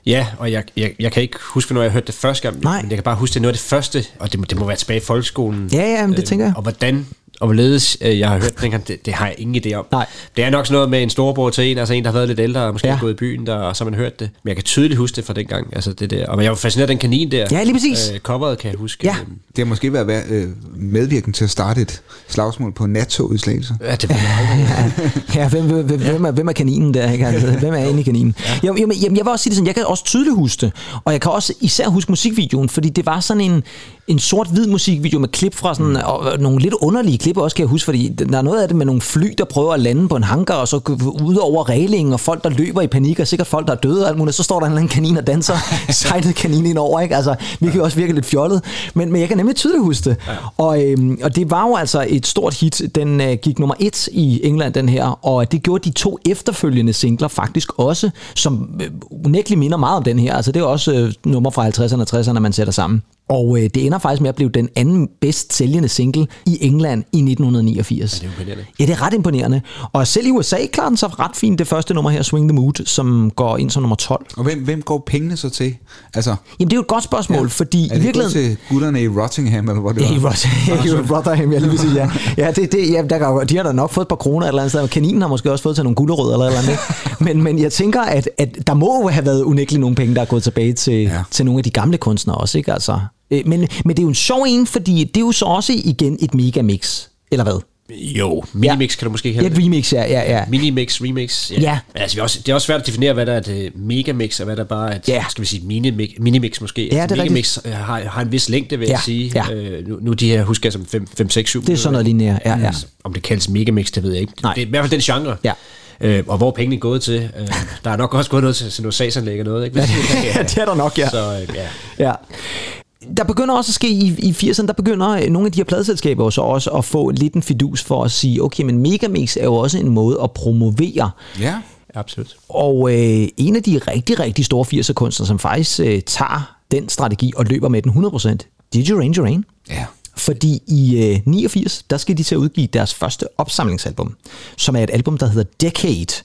Ja, og jeg, jeg, jeg kan ikke huske, når jeg hørte det første gang, Nej. men jeg kan bare huske, det er noget af det første, og det må, det må være tilbage i folkeskolen. Ja, ja, men det tænker jeg. Og hvordan og hvorledes øh, jeg har hørt den dengang, det, det har jeg ingen idé om. Nej. Det er nok sådan noget med en storbror til en, altså en, der har været lidt ældre, og måske Ja. ja. gået i byen, der, og så har man hørt det. Men jeg kan tydeligt huske det fra dengang. Altså det der. Og jeg var fascineret af den kanin der. Ja, lige præcis. Øh, coveret kan jeg huske. Ja. Øh, Det har måske været vær- øh, medvirkende til at starte et slagsmål på nattog i Slagelse. Ja, det ved jeg aldrig. Ja, hvem, hvem, hvem, hvem, er, hvem er kaninen der? Ikke? Altså, hvem er inde i kaninen? Ja. Jamen, jamen, jeg vil også sige det sådan, jeg kan også tydeligt huske det, og jeg kan også især huske musikvideoen, fordi det var sådan en, en sort-hvid musikvideo med klip fra sådan, og nogle lidt underlige klip også, kan jeg huske, fordi der er noget af det med nogle fly, der prøver at lande på en hangar, og så ud over reglingen, og folk, der løber i panik, og sikkert folk, der er døde og alt muligt, så står der en eller anden kanin og danser, sejlet kanin ind over, ikke? Altså, vi kan jo også virke lidt fjollet, men, men jeg kan nemlig tydeligt huske det. Ja. Og, øhm, og det var jo altså et stort hit. Den øh, gik nummer et i England, den her, og det gjorde de to efterfølgende singler faktisk også, som øh, unægteligt minder meget om den her. Altså det er også øh, nummer fra 50'erne og 60'erne, man sætter sammen. Og øh, det ender faktisk med at blive den anden bedst sælgende single i England i 1989. det er imponerende. Ja, det er ret imponerende. Og selv i USA klarer den så ret fint det første nummer her, Swing the Mood, som går ind som nummer 12. Og hvem, hvem går pengene så til? Altså, Jamen det er jo et godt spørgsmål, ja. fordi er i det virkeligheden... gået til gutterne i Rottingham, eller hvor det Ja, var? i Rotherham, i Rotherham, jeg lige vil sige, ja. Ja, det, det, ja der de har da nok fået et par kroner et eller andet sted, og kaninen har måske også fået til nogle gulerødder eller eller andet. Men, men jeg tænker, at, at der må have været unægteligt nogle penge, der er gået tilbage til, ja. Ja. til nogle af de gamle kunstnere også, ikke? Altså, øh, men, men det er jo en sjov en, fordi det er jo så også igen et megamix, eller hvad? Jo, minimix kan du måske Ja, kalde et det. remix, ja, ja, ja. Minimix, remix. Ja. Ja. Altså, det, er også, det er også svært at definere, hvad der er et øh, megamix, og hvad der bare er et, Ja. skal vi sige, minimix, minimix måske. Ja, Altså, det er megamix øh, har, har en vis længde, vil Ja, jeg sige. ja. Øh, nu, nu de her husker jeg som 5, 5 6, 7 Det er sådan noget lineært, ja, ja. Om det kaldes megamix, det ved jeg ikke. Nej. Det er i hvert fald den genre. Ja. Øh, og hvor er pengene gået til? Øh, der er nok også gået noget til, til noget sagsanlæg og noget, ikke? Ja, det er der nok, ja. Så øh, ja. Ja. Der begynder også at ske i, i 80'erne, der begynder øh, nogle af de her pladselskaber så også at få lidt en fidus for at sige, okay, men Megamix er jo også en måde at promovere Ja. Absolut. Og øh, en af de rigtig, rigtig store 80'er kunstnere, som faktisk øh, tager den strategi og løber med den 100%, DJ Ranger Rain. Ja. Fordi i øh, 89, der skal de til at udgive deres første opsamlingsalbum, som er et album, der hedder Decade.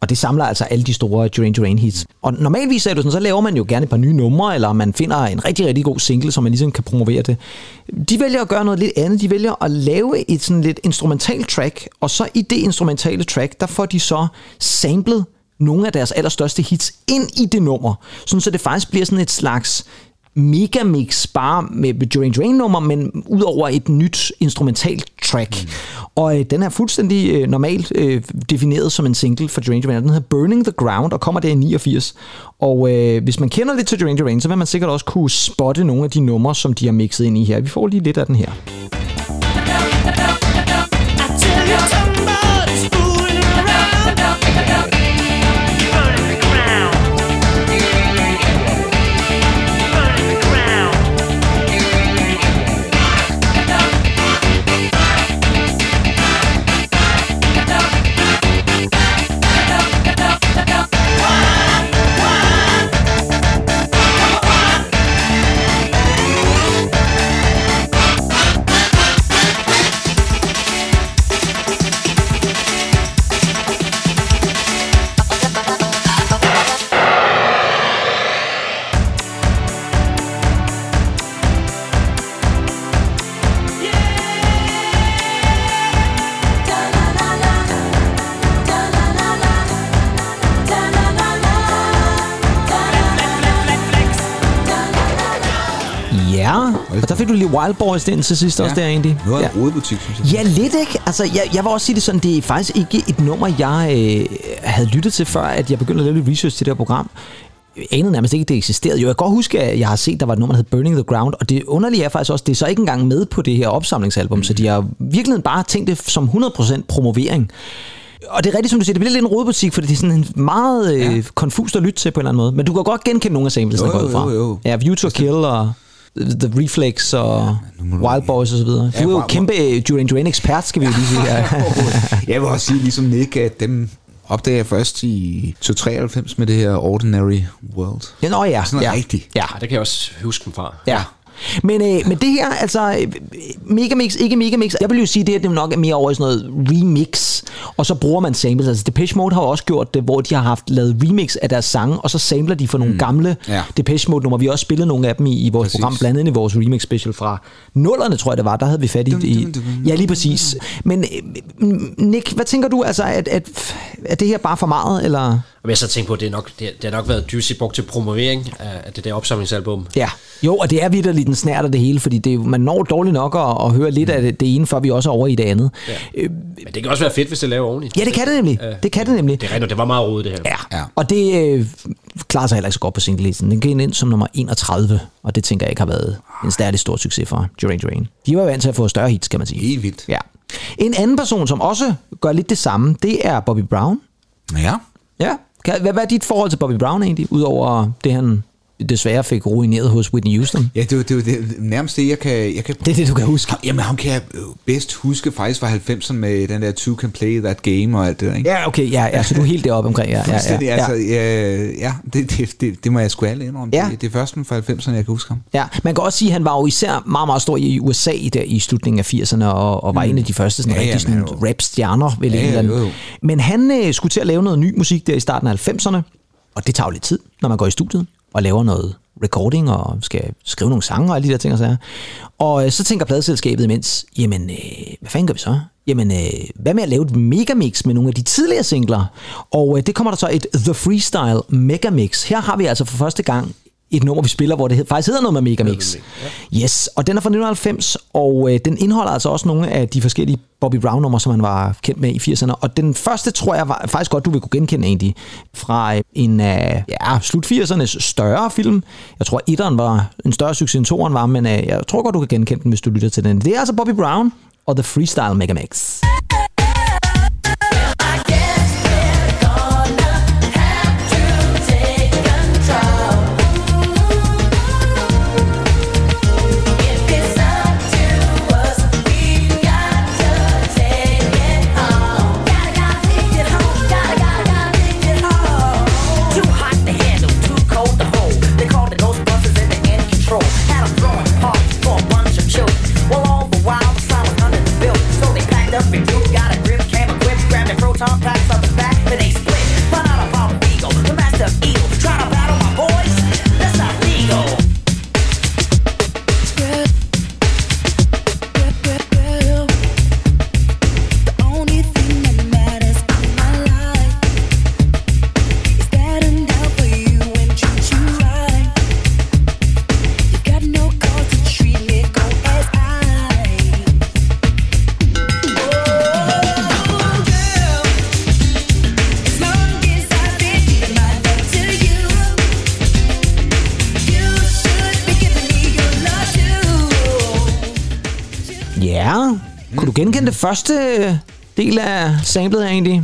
Og det samler altså alle de store Duran Duran hits. Og normalvis er det sådan, så laver man jo gerne et par nye numre, eller man finder en rigtig, rigtig god single, som man ligesom kan promovere det. De vælger at gøre noget lidt andet. De vælger at lave et sådan lidt instrumental track, og så i det instrumentale track, der får de så samlet nogle af deres allerstørste hits ind i det nummer, sådan så det faktisk bliver sådan et slags megamix bare med Duran Duran nummer, men ud over et nyt instrumentalt track. Mm. Og øh, den er fuldstændig øh, normalt øh, defineret som en single for Duran Duran. Den hedder Burning the Ground og kommer der i 89. Og øh, hvis man kender lidt til Duran Duran, så vil man sikkert også kunne spotte nogle af de numre, som de har mixet ind i her. Vi får lige lidt af den her. Wild Boys ind til sidst ja. også der egentlig. Nu er ja. det ja. rodebutik, synes jeg. Ja, lidt ikke. Altså, jeg, jeg vil også sige det sådan, det er faktisk ikke et nummer, jeg øh, havde lyttet til, før at jeg begyndte at lave lidt research til det her program. Jeg anede nærmest ikke, at det eksisterede. Jo, jeg kan godt huske, at jeg har set, der var et nummer, der hed Burning the Ground, og det underlige er faktisk også, det er så ikke engang med på det her opsamlingsalbum, mm. så de har virkelig bare tænkt det som 100% promovering. Og det er rigtigt, som du siger, det bliver lidt en rodebutik, fordi det er sådan en meget øh, ja. konfust at lytte til på en eller anden måde. Men du kan godt genkende nogle af samplesene, går ud jo, fra. jo, jo. Ja, View to Kill og The Reflex og du- Wild Boys og så videre. Du er jo kæmpe øh, Duran Duran ekspert, skal vi jo lige sige. Ja. Jeg vil også sige, ligesom Nick, at dem opdagede jeg først i 93 med det her Ordinary World. ja, nå ja. Sådan noget ja. rigtigt. Ja, Ja, det kan jeg også huske dem fra. Ja. Men, øh, men det her, altså, øh, Megamix, ikke Megamix, jeg vil jo sige, det her det er nok mere over i sådan noget remix, og så bruger man samples. Altså Depeche Mode har jo også gjort det, hvor de har haft lavet remix af deres sange, og så sampler de for nogle mm. gamle Ja. Depeche Mode numre. Vi har også spillet nogle af dem i, i vores Præcis. program, blandt andet i vores remix special fra nullerne, tror jeg det var, der havde vi fat i. Dum, dum, dum, ja, lige præcis. Men øh, Nick, hvad tænker du, altså, at, at, er det her bare for meget, eller? Og jeg så tænkt på, at det, er nok, det, det har nok været Juicy brugt til promovering af, af det der opsamlingsalbum. Ja, jo, og det er vidderligt den snært af det hele, fordi det, er man når dårligt nok at, at høre lidt af det, det ene, før vi også er over i det andet. Ja. Øh, Men det kan også være fedt, hvis det laver ordentligt. Ja, det kan det nemlig. Ja. Det kan det nemlig. Det er det var meget rodet, det her. Ja. Ja. Og det øh, klarer sig heller ikke så godt på singlelisten. Den gik ind som nummer 31, og det tænker jeg ikke har været en særlig stor succes for Duran Duran. De var vant til at få større hits, kan man sige. Helt vildt. Ja. En anden person, som også gør lidt det samme, det er Bobby Brown. Ja. Ja. Hvad er dit forhold til Bobby Brown egentlig, udover det, han desværre fik ruineret hos Whitney Houston? Ja, det var, det det, nærmest det, jeg kan... Jeg kan Det er det, du kan huske. Jamen, ham kan jeg øh, bedst huske faktisk fra 90'erne med den der Two Can Play That Game og alt det der, ikke? Ja, okay, ja, ja, så du er helt deroppe omkring. Ja, ja, ja, ja. altså, ja, ja det, det, det, det må jeg sgu alle indrømme. Ja. Det, det er først fra 90'erne, jeg kan huske ham. Ja, man kan også sige, at han var jo især meget, meget stor i USA i, der, i slutningen af 80'erne, og, og var mm. en af de første sådan, Ja, ja, ja, rigtig sådan, men han er jo- rap-stjerner. Vel, Ja, ja, ja, eller jo, jo. Men han øh, skulle til at lave noget ny musik der i starten af 90'erne, og det tager jo lidt tid, når man går i studiet og laver noget recording og skal skrive nogle sange og alle de der ting og sager. Og øh, så tænker pladeselskabet imens, jamen, øh, hvad fanden gør vi så? Jamen, øh, hvad med at lave et megamix med nogle af de tidligere singler? Og øh, det kommer der så et The Freestyle Megamix. Her har vi altså for første gang et nummer, vi spiller, hvor det faktisk hedder noget med Megamix. Yes, og den er fra 1990, og øh, den indeholder altså også nogle af de forskellige Bobby Brown-numre, som han var kendt med i 80'erne. Og den første, tror jeg var, faktisk godt, du vil kunne genkende egentlig, fra øh, en af ja, slut 80'ernes større film. Jeg tror, etteren var en større succes end toeren var, men øh, jeg tror godt, du kan genkende den, hvis du lytter til den. Det er altså Bobby Brown og The Freestyle Megamix. Too Ja, kunne du genkende det første del af samlet her egentlig?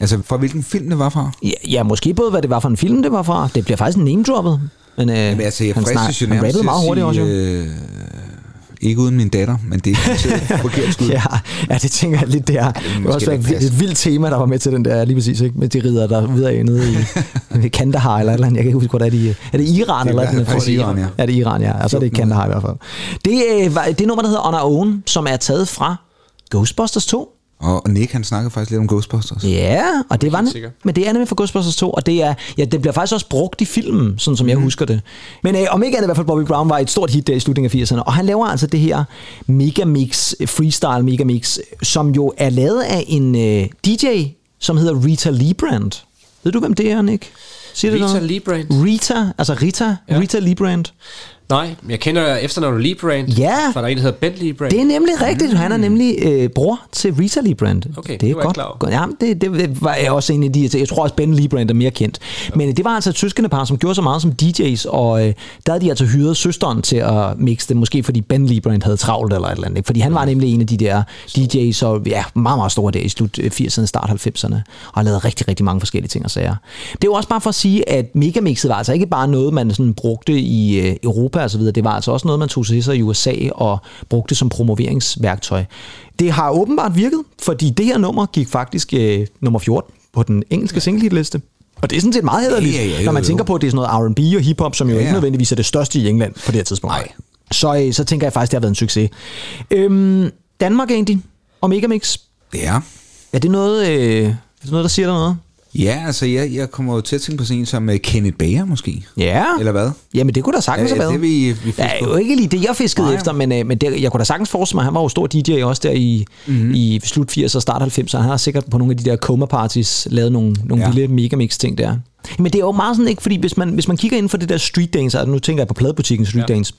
Altså, fra hvilken film det var fra? Ja, ja, måske både hvad det var for en film, det var fra. Det bliver faktisk name-droppet. Men, øh, Jamen, altså, jeg fristes jo nærmest til meget at hurtigt også, jo. sige, øh, ikke uden min datter, men det er forkert skud. Ja, ja, det tænker jeg lidt, det er. Det, måske var også et, et vildt tema, der var med til den der, lige præcis, ikke? med de ridder, der videre af nede i ved Kandahar eller eller andet. Jeg kan ikke huske, hvor det er de... Er det Iran Det eller er eller tror, Iran, ja. Er det Iran, ja. Og så er det Kandahar i hvert fald. Det, øh, det nummer, der hedder On Our Own, som er taget fra Ghostbusters 2. Og Nick, han snakkede faktisk lidt om Ghostbusters. Ja, og det var helt ne- sikkert. men det er nemlig fra Ghostbusters 2, og det er ja, det bliver faktisk også brugt i filmen, sådan som mm. jeg husker det. Men øh, om ikke andet i hvert fald Bobby Brown var et stort hit der i slutningen af 80'erne, og han laver altså det her megamix, freestyle megamix, som jo er lavet af en øh, DJ, som hedder Rita Lee Brand. Ved du, hvem det er, Nick? Siger Rita noget? Lee Brand? Rita, altså Rita, ja. Rita Lee Brand. Nej, jeg kender efternavnet Lee Brand. Ja. For der er en, der hedder Ben Lee Brand. Det er nemlig rigtigt. Han er nemlig øh, bror til Rita Lee Brand. Okay, det er var godt. klar over. Ja, det, det, var jeg også en af de. Jeg tror også Ben Lee Brand er mere kendt. Men det var altså et søskende par, som gjorde så meget som DJ's, og øh, der havde de altså hyret søsteren til at mixe det, måske fordi Ben Lee Brand havde travlt eller et eller andet. ikke? Fordi han var nemlig en af de der DJ's, og ja, meget, meget store der i slut øh, 80'erne, start 90'erne, og har lavet rigtig, rigtig mange forskellige ting og sager. Det er jo også bare for at sige, at megamixet var altså ikke bare noget, man sådan brugte i øh, Europa så videre. Det var altså også noget, man tog til sig i USA og brugte som promoveringsværktøj. Det har åbenbart virket, fordi det her nummer gik faktisk øh, nummer 14 på den engelske singlehitliste. Og det er sådan set meget hederligt, Ja, ja, ja, når man jo, tænker på, at det er sådan noget R&B og hiphop, som jo Ja, ikke ja. nødvendigvis er det største i England på det her tidspunkt. Nej. Så, øh, så tænker jeg faktisk, det har været en succes. Øhm, Danmark egentlig, og Megamix, Ja. er det noget, øh, er det noget der siger dig noget? Ja, altså, jeg, jeg kommer jo til at tænke på sådan en som uh, Kenneth Bager, måske. Ja. Eller hvad? Jamen, det kunne da sagtens Ja, have været. det vi- vi ja, jo ikke lige det, jeg fiskede Nej. efter, men, øh, men det, jeg kunne da sagtens forestille mig, han var jo stor DJ også der i, Mhm. mm-hmm. i slut 80'erne og start 90'erne. Han har sikkert på nogle af de der coma parties lavet nogle, nogle Ja. ja. vilde megamix ting der. Men det er jo meget sådan, ikke? Fordi hvis man, hvis man kigger ind for det der street dance, altså nu tænker jeg på pladebutikken street ja. dance,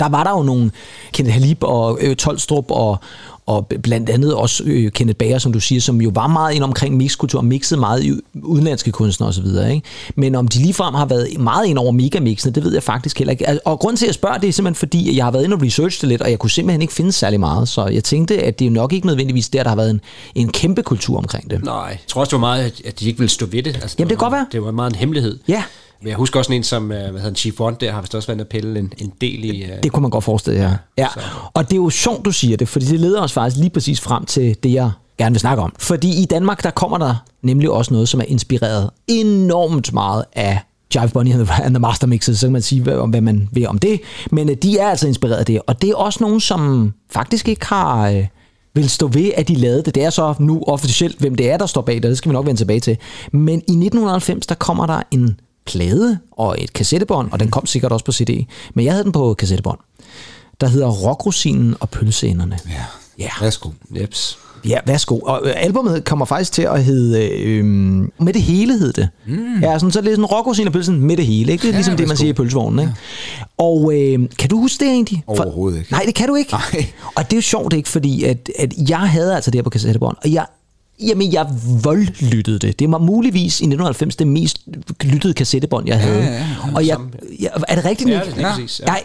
der var der jo nogle Kenneth Halib og øh, Tolstrup og, og blandt andet også øh, Kenneth Bager, som du siger, som jo var meget ind omkring mixkultur og mixede meget i udenlandske kunstnere osv. Ikke? Men om de ligefrem har været meget ind over megamixene, det ved jeg faktisk heller ikke. Og grunden til, at jeg spørger, det er simpelthen fordi, at jeg har været inde og researche det lidt, og jeg kunne simpelthen ikke finde særlig meget. Så jeg tænkte, at det er nok ikke nødvendigvis der, der har været en, en kæmpe kultur omkring det. Nej, jeg tror også, det var meget, at- de ikke ville stå ved det. Altså, Jamen, det kan var, godt være. Det var meget en hemmelighed. Ja. Men jeg husker også en som, øh, hvad hedder Chief One der, har vist også været og pille en, en del i... øh, Det kunne man godt forestille sig, ja. ja. Og det er jo sjovt, du siger det, fordi det leder os faktisk lige præcis frem til det, jeg gerne vil snakke om. Fordi i Danmark, der kommer der nemlig også noget, som er inspireret enormt meget af Jive Bunny and the, Master Mixes, så kan man sige, hvad, om hvad man vil om det. Men øh, de er altså inspireret af det, og det er også nogen, som faktisk ikke har... Øh, vil stå ved, at de lavede det. Det er så nu officielt, hvem det er, der står bag det, det skal vi nok vende tilbage til. Men i 1990, der kommer der en plade og et kassettebånd, og den kom sikkert også på CD, men jeg havde den på kassettebånd, der hedder Rockrosinen og Pølseenderne. Ja. Ja. Værsgo. Neps. Ja, værsgo. Og øh, albumet kommer faktisk til at hedde, øh, med det hele hed det. Mm. Ja, sådan, så er det sådan Rockrosinen og Pølsen med det hele. Ikke? Det er Ja, ligesom det, man siger i pølsevognen. Ikke? Og øh, kan du huske det egentlig? For- Overhovedet ikke. Nej, det kan du ikke. Nej. Og det er jo sjovt, ikke? Fordi at, at jeg havde altså det her på kassettebånd, og jeg Jamen, jeg voldlyttede det. Det var muligvis i 1990 det mest lyttede kassettebånd, jeg havde. ja, ja. Og jeg, jeg, er det rigtigt, Ja, Nick? det er præcis, ja. Nej,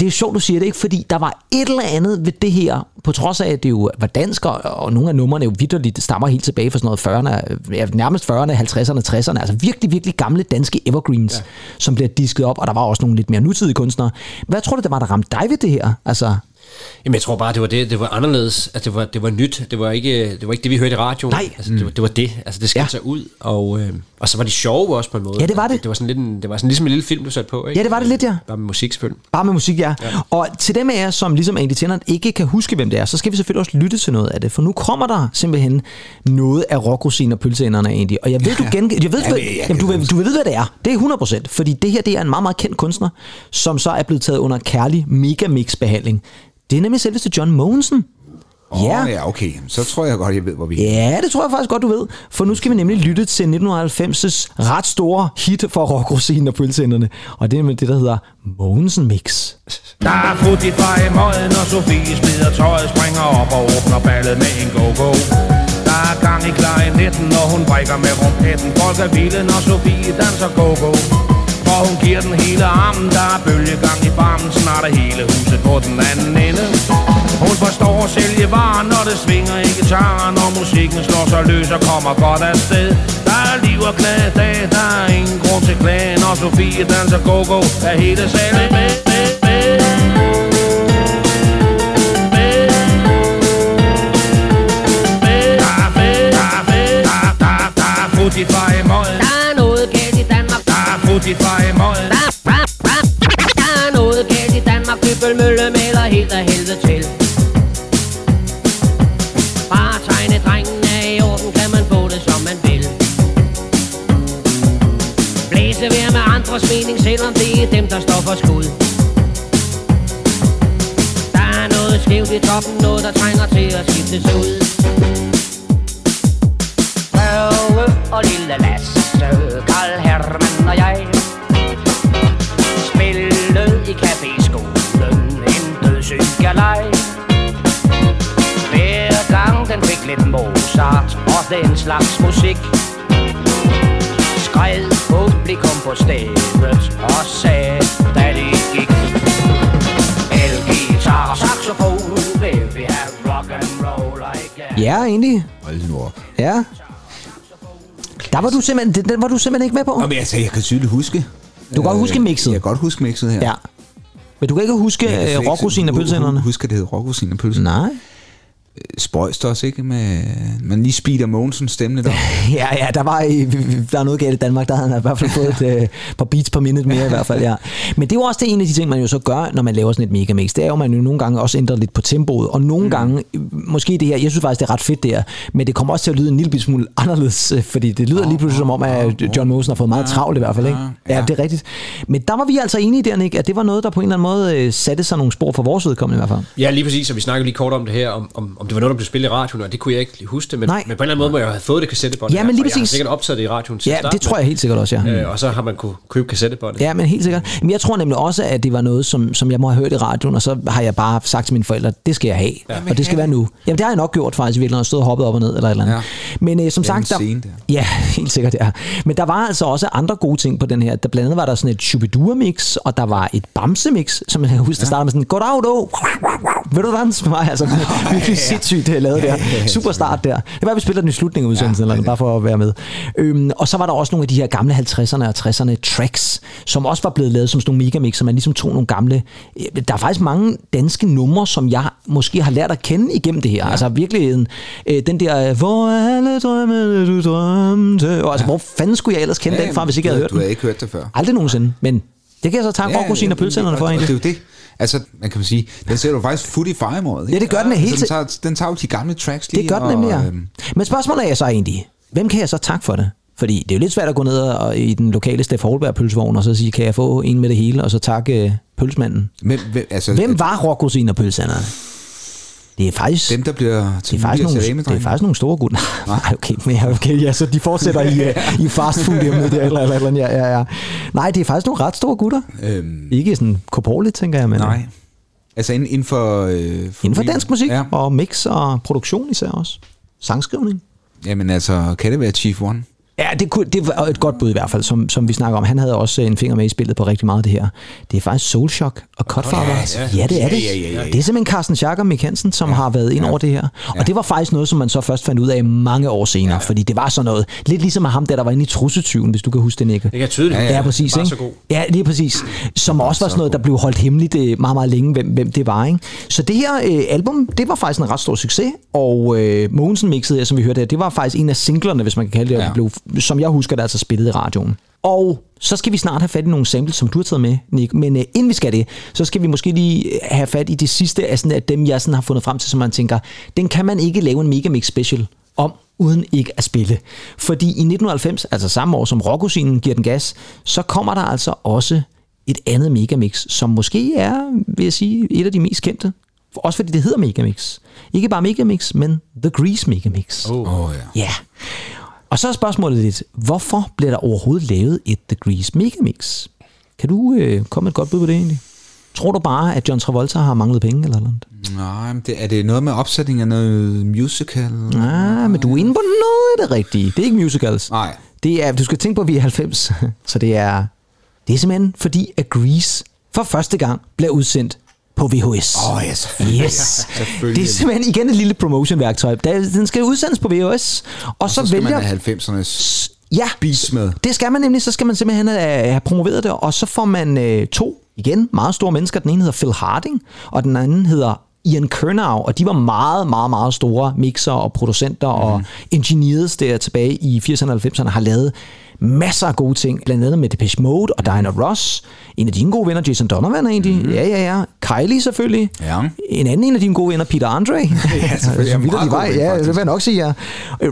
det er sjovt, du siger det ikke, fordi der var et eller andet ved det her, på trods af, at det jo var dansk, og, og nogle af numrene jo vidderligt det stammer helt tilbage fra sådan noget 40'erne, ja, nærmest 40'erne, 50'erne, 60'erne, altså virkelig, virkelig gamle danske evergreens, ja. som bliver disket op, og der var også nogle lidt mere nutidige kunstnere. Hvad tror du, der var, der ramte dig ved det her? Altså, Jamen, jeg tror bare, det var det. Det var anderledes. Altså, det var, det var nyt. Det var ikke det, var ikke det vi hørte i radioen. Nej. Altså, det, var, det var det. Altså, det skilte Ja. sig ud. Og, øh, og så var de sjove også på en måde. Ja, det var det. Det var sådan lidt en, det var sådan ligesom en lille film, du satte på, ikke? Ja, det var det lidt, ja. Bare med musik, selvfølgelig. Bare med musik, ja. ja. Og til dem af jer, som ligesom Andy Tennant ikke kan huske, hvem det er, så skal vi selvfølgelig også lytte til noget af det. For nu kommer der simpelthen noget af rockrosinen og pølseenderne, Andy. Og jeg ved, du gen... Jeg ved, Ja, hvad... men jeg Jamen, du, ved, du ved, hvad det er. Det er 100%. Fordi det her, det er en meget, meget kendt kunstner, som så er blevet taget under kærlig megamix-behandling. Det er nemlig selveste John Mogensen. Åh, ja. ja, okay. Så tror jeg godt, jeg ved, hvor vi er. Ja, det tror jeg faktisk godt, du ved. For nu skal vi nemlig lytte til 1990's ret store hit for rockrosinen og pølseenderne. Og det er nemlig det, der hedder Mogensen Mix. Der er fut i fej i møden, og Sofie smider tøjet, springer op og åbner ballet med en go-go. Der er gang i klarinetten, og hun brækker med rumpetten. Folk er vilde, når Sofie danser go-go. For hun giver den hele armen, der er bølgegang i barmen. Snart er hele huset på den anden ende. Hun forstår at sælge varen, når det svinger i gitaren Og musikken slår sig løs og kommer godt afsted Der er liv og glade dag, der er ingen grund til klagen Og Sofie danser go-go, er hele salen med, med, med. Der er fed, der fra i fej. Der, er noget galt i Danmark. Dybbelmølle maler helt af helvede til. Bare tegne drengen er i orden, kan man få det som man vil. Blæse ved med andres mening, selvom det er dem, der står for skud. Der er noget skævt i toppen, noget der trænger til at skiftes ud. Børge og lille Lasse, Karl Hermann lidt Mozart og den slags musik Skred publikum på stedet og sagde, da de gik Elgitar og saxofon, vil vi have rock and roll again Ja, egentlig. Hold nu op. Ja. Der var du simpelthen, den, den var du simpelthen ikke med på. Nå, men altså, jeg kan tydeligt huske. Du kan godt huske mixet. Jeg kan godt huske mixet her. Ja. Men du kan ikke huske Jeg øh, ikke rockrosinen og hu- pølseenderne? Husker det hedder rockrosinen og pølsen? Nej. Spøjst også, ikke? Med, man lige speeder Mogensens stemme lidt op. Ja, ja, der var der er noget galt i Danmark, der har han i hvert fald fået et øh, par beats per minute mere i hvert fald, ja. Men det er jo også det en af de ting, man jo så gør, når man laver sådan et megamix. Det er jo, at man jo nogle gange også ændrer lidt på tempoet, og nogle mm. gange, måske det her, jeg synes faktisk, det er ret fedt der, men det kommer også til at lyde en lille smule anderledes, øh, fordi det lyder lige pludselig som om, at John Mosen har fået meget travlt i hvert fald, ikke? Ja, det er rigtigt. Men der var vi altså enige der, Nick, at det var noget, der på en eller anden måde øh, satte sig nogle spor for vores vedkommende i hvert fald. Ja, lige præcis, og vi snakkede lige kort om det her, om, om, om det var noget, der blev spillet i radioen, og det kunne jeg ikke lige huske det, men, Nej. men på en eller anden måde må jeg have fået det kassettebånd. Ja, men lige og Jeg har præcis. sikkert optaget det i radioen til Ja, starte det tror jeg helt sikkert også, ja. Øh, og så har man kunne købe kassettebåndet. Ja, men helt sikkert. Men jeg tror nemlig også, at det var noget, som, som jeg må have hørt i radioen, og så har jeg bare sagt til mine forældre, det skal jeg have, ja. og det skal være nu. Jamen, det har jeg nok gjort faktisk, virkelig, når jeg stod og hoppet op og ned, eller et eller andet. Ja. Men øh, som sagt, en der, scene der. ja, helt sikkert, ja. Men der var altså også andre gode ting på den her. Der blandt andet var der sådan et Shubidua-mix, og der var et Bamse-mix, som jeg husker, der startede med sådan, goddag, du, vil du danse med mig? Altså, virkelig sindssygt øh, lavet der. Super start der. Det var, vi spiller den i slutningen af udsendelsen, eller bare for at være med. Øhm, og så var der også nogle af de her gamle 50'erne og 60'erne tracks, som også var blevet lavet som sådan nogle megamix, man ligesom tog nogle gamle... øh, Der er faktisk mange danske numre, som jeg måske har lært at kende igennem det her. Ja. Altså virkelig øh, den der, øh, hvor alle drømmene du drømte, og altså, hvor fanden skulle jeg ellers kende Ja, den fra, hvis ikke du jeg havde hørt Du den? har ikke hørt det før. Aldrig nogensinde, men det kan jeg så takke ja, rockrosinen og pølsenderne for, egentlig. Det er jo det. Altså, man kan sige, den ser du faktisk fut i fejmåret. Ja, det gør den helt altså, den, tager, den tager jo de gamle tracks lige. Det gør den nemlig, ja. og, øhm, Men spørgsmålet er så egentlig, hvem kan jeg så takke for det? Fordi det er jo lidt svært at gå ned og, i den lokale Steff Holberg pølsevogn og så sige, kan jeg få en med det hele, og så takke øh, pølsmanden. Hvem, hvem, altså, Hvem var rockrosinen og pølsenderne? Det er faktisk... Dem, der bliver det til er, faktisk nogle, det er faktisk nogle store gutter. Nej, okay, men okay, ja, så de fortsætter i, øh, i fastfood hjemme der, eller, eller, eller, ja, ja, ja. Nej, det er faktisk nogle ret store gutter. Øhm, Ikke sådan korporligt, tænker jeg, men nej. Altså inden, inden for... Øh, inden for dansk musik, Ja. og mix og produktion især også. Sangskrivning. Jamen altså, kan det være Chief One? Ja, det, kunne, det var et godt bud i hvert fald, som, som vi snakker om. Han havde også en finger med i spillet på rigtig meget af det her. Det er faktisk Soul Shock og Cutfather. ja. Ja, det er det. Ja, ja, ja, ja. Det er simpelthen Carsten Schack og Mick Hansen, som har været ind over det her. Og det var faktisk noget, som man så først fandt ud af mange år senere, fordi det var sådan noget, lidt ligesom ham der, der var inde i Trussetyven, hvis du kan huske det, Nikke. Det kan tydeligt. Ja, ja, præcis. Bare Ikke? så god. Ja, lige præcis. Som også var sådan noget, der blev holdt hemmeligt øh, meget, meget længe, hvem, hvem det var. Ikke? Så det her øh, album, det var faktisk en ret stor succes, og øh, Mogensen mixede, som vi hørte her, det var faktisk en af singlerne, hvis man kan kalde det, ja. Ja. blev, som jeg husker det, altså spillet i radioen. Og så skal vi snart have fat i nogle samples, som du har taget med, Nick. Men øh, inden vi skal det, så skal vi måske lige have fat i det sidste af, sådan, af dem, jeg sådan har fundet frem til, som man tænker, den kan man ikke lave en Megamix special om, uden ikke at spille. Fordi i 1990, altså samme år som Rockosinen giver den gas, så kommer der altså også et andet Megamix, som måske er, vil jeg sige, et af de mest kendte. Også fordi det hedder Megamix. Ikke bare Megamix, men The Grease Megamix. Åh oh, ja. Ja. Og så er spørgsmålet lidt, hvorfor bliver der overhovedet lavet et The Grease Megamix? Kan du øh, komme et godt bud på det egentlig? Tror du bare, at John Travolta har manglet penge eller noget? Nej, men det, er det noget med opsætning af noget musical? Nej, men du er inde på noget af det rigtige. Det er ikke musicals. Nej. Det er, du skal tænke på, at vi er 90, så det er, det er simpelthen fordi, at Grease for første gang bliver udsendt på VHS. Åh oh, ja, selvfølgelig. Yes. selvfølgelig. Det er simpelthen igen et lille promotion-værktøj. Den skal udsendes på VHS, og, og så, så skal vælger... man have 90'ernes Ja, beats med. det skal man nemlig. Så skal man simpelthen have, have promoveret det, og så får man øh, to, igen, meget store mennesker. Den ene hedder Phil Harding, og den anden hedder Ian Kernow, og de var meget, meget, meget store mixer og producenter mm. og engineers der tilbage i 80'erne og 90'erne har lavet masser af gode ting, blandt andet med Depeche Mode og Diana Ross. En af dine gode venner, Jason Donovan egentlig. Mm. Ja, ja, ja. Kylie selvfølgelig. Ja. En anden en af dine gode venner, Peter Andre. Ja, selvfølgelig. Som var, ven, ja, det vil jeg nok sige, ja.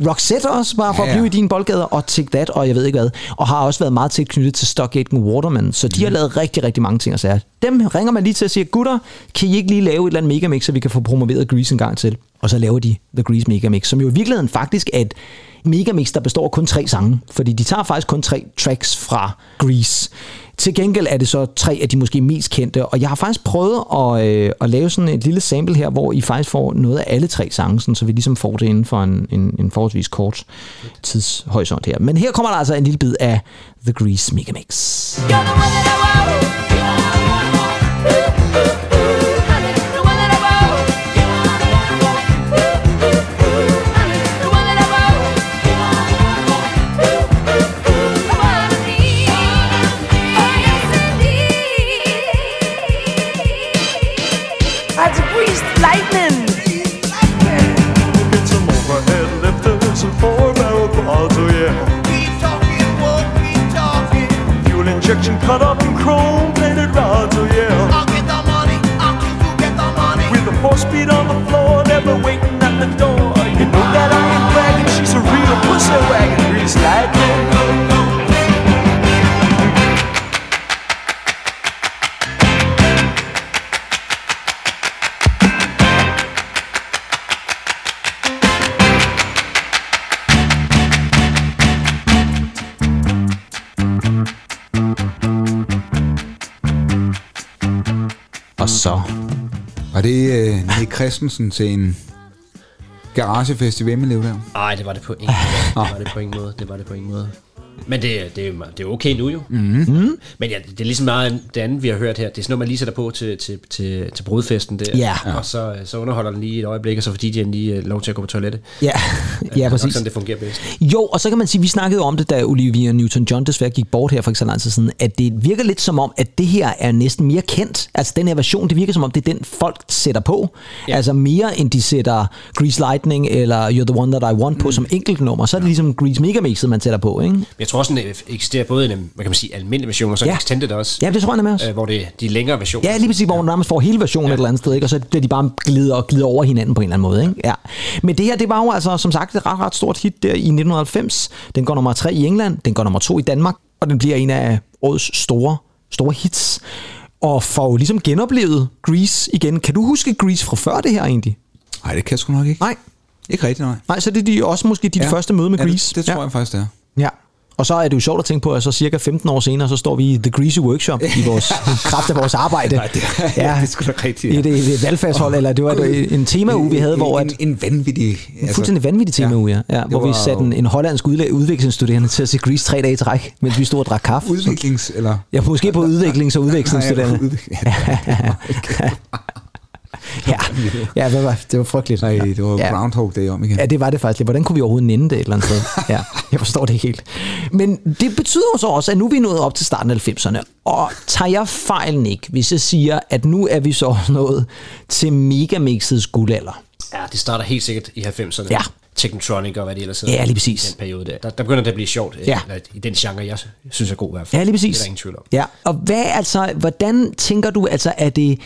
Roxette også, bare for Ja, at blive ja. i dine boldgader, og Take That, og jeg ved ikke hvad. Og har også været meget tæt knyttet til Stockgate and Waterman, så de Mhm. har lavet rigtig, rigtig mange ting og sager. Dem ringer man lige til og siger, gutter, kan I ikke lige lave et eller andet megamix, så vi kan få promoveret Grease en gang til? Og så laver de The Grease Megamix, som jo i virkeligheden faktisk er et megamix, der består af kun tre sange, fordi de tager faktisk kun tre tracks fra Grease. Til gengæld er det så tre af de måske mest kendte, og jeg har faktisk prøvet at, øh, at lave sådan et lille sample her, hvor I faktisk får noget af alle tre sange, sådan, så vi ligesom får det inden for en, en, en forholdsvis kort tidshorisont her. Men her kommer der altså en lille bid af The Grease Megamix. That's so I can Grease lightning. Og så... Var det øh, Nick Christensen til en garagefest i Vemmelev der? Nej, det var det på ingen måde. Det var det på ingen måde. Det var det på ingen måde. Men det, er- det, er, det er okay nu jo. Mm. Men ja, det er ligesom meget det andet, vi har hørt her. Det er sådan noget, man lige sætter på til, til, til, til brudfesten der. Ja. Og så, så underholder den lige et øjeblik, og så fordi de lige øh, lov til at gå på toilettet. Ja, Det ja er nok præcis. sådan, det fungerer bedst. Jo, og så kan man sige, vi snakkede om det, da Olivia Newton-John desværre gik bort her for ikke så lang tid siden, at det virker lidt som om, at det her er næsten mere kendt. Altså den her version, det virker som om, det er den, folk sætter på. Ja. Altså mere end de sætter Grease Lightning eller You're the One That I Want på mm. som enkeltnummer. Så er det ligesom Grease Megamixet, man sætter på, ikke? Jeg tror også, den eksisterer både en, hvad kan man sige, almindelig version, og så Ja. ja. extended også. Ja, det tror jeg nemlig også. Øh, hvor det er de længere versioner. Ja, lige præcis, hvor man nærmest får hele versionen ja. et eller andet sted, ikke? og så bliver de bare glider og glider over hinanden på en eller anden måde. Ikke? Ja. Men det her, det var jo altså som sagt et ret, ret stort hit der i 1990. Den går nummer tre i England, den går nummer to i Danmark, og den bliver en af årets store, store hits. Og får jo ligesom genoplevet Grease igen. Kan du huske Grease fra før det her egentlig? Nej, det kan jeg sgu nok ikke. Nej. Ikke rigtigt, nej. Nej, så det er de også måske dit ja. første møde med ja, Grease. Det, det tror jeg faktisk, det er. Ja. Og så er det jo sjovt at tænke på, at så cirka 15 år senere, så står vi i The Greasy Workshop i vores kraft af vores arbejde. Nej, det, ja, det er sgu da rigtigt. I et, et, et valgfagshold, eller det var et, en temauge, vi havde, hvor... At, En, en vanvittig... en fuldstændig vanvittig temauge, ja. ja hvor vi var satte en, en hollandsk udviklingsstuderende til at se Grease tre dage i træk, mens vi stod og drak kaffe. Udviklings... Eller... Ja, måske på udviklings- og udvekslingsstuderende. Nej, Ja, ja det, var, det var frygteligt. Nej, det var Ja. Groundhog Day om igen. Ja, det var det faktisk. Hvordan kunne vi overhovedet nænde det et eller andet sted? Ja, jeg forstår det helt. Men det betyder jo så også, at nu er vi nået op til starten af 90'erne. Og tager jeg fejlen ikke, hvis jeg siger, at nu er vi så nået til Megamixets guldalder? Ja, det starter helt sikkert i 90'erne. Ja. Technotronic og hvad det ellers hedder. Ja, lige præcis. I den periode der. Der, der begynder det at blive sjovt. Ja. Eller, I den genre, jeg synes er god i hvert fald. Ja, lige præcis. Det er der ingen tvivl om. Ja, og hvad altså, hvordan tænker du, altså, er det...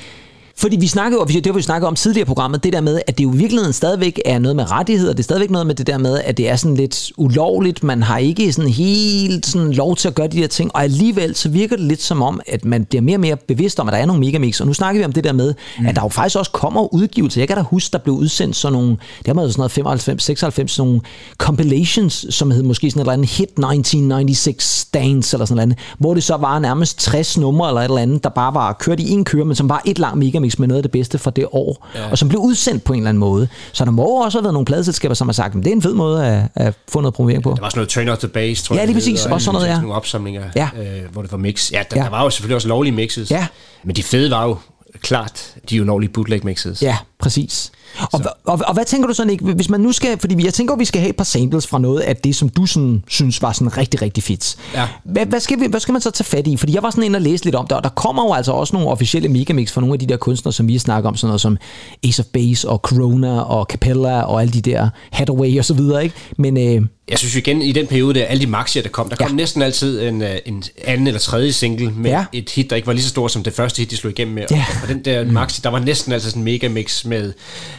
Fordi vi snakkede jo, det har vi snakket om tidligere i programmet, det der med, at det jo i virkeligheden stadigvæk er noget med rettigheder, det er stadigvæk noget med det der med, at det er sådan lidt ulovligt, man har ikke sådan helt sådan lov til at gøre de der ting, og alligevel så virker det lidt som om, at man bliver mere og mere bevidst om, at der er nogle megamix, og nu snakker vi om det der med, mm. at der jo faktisk også kommer udgivelser. Jeg kan da huske, der blev udsendt sådan nogle, har været sådan noget 95, 96, sådan nogle compilations, som hed måske sådan et eller andet Hit 1996 Dance, eller sådan noget, hvor det så var nærmest 60 numre eller et eller andet, der bare var kørt i en køre, men som var et langt megamix med noget af det bedste fra det år, ja. og som blev udsendt på en eller anden måde. Så der må også have været nogle pladeselskaber, som har sagt, at det er en fed måde at, at få noget promovering på. Der var sådan noget Turn Out The Bass, tror Ja, jeg. lige det præcis. og Også sådan noget, ja. Nogle opsamlinger, Ja. øh, hvor det var mix. Ja, der, Ja. der, var jo selvfølgelig også lovlige mixes. Ja. Men de fede var jo klart de ulovlige bootleg mixes. Ja, præcis. Og, og, og, og hvad tænker du sådan ikke, hvis man nu skal, fordi jeg tænker, at vi skal have et par samples fra noget af det, som du sådan, synes var sådan rigtig, rigtig fedt. Ja. Hvad, hvad, skal vi, hvad skal man så tage fat i? Fordi jeg var sådan inde og læse lidt om det, og der kommer jo altså også nogle officielle megamix fra nogle af de der kunstnere, som vi snakker om, sådan noget som Ace of Base og Corona og Capella og alle de der Hathaway og så videre, ikke? Men øh, Jeg synes igen, i den periode, der alle de maxier, der kom, der kom næsten altid en, øh, en anden eller tredje single med Ja. ja. et hit, der ikke var lige så stort som det første hit, de slog igennem med. Ja. Og den der maxi, der var næsten altid sådan en mega mix med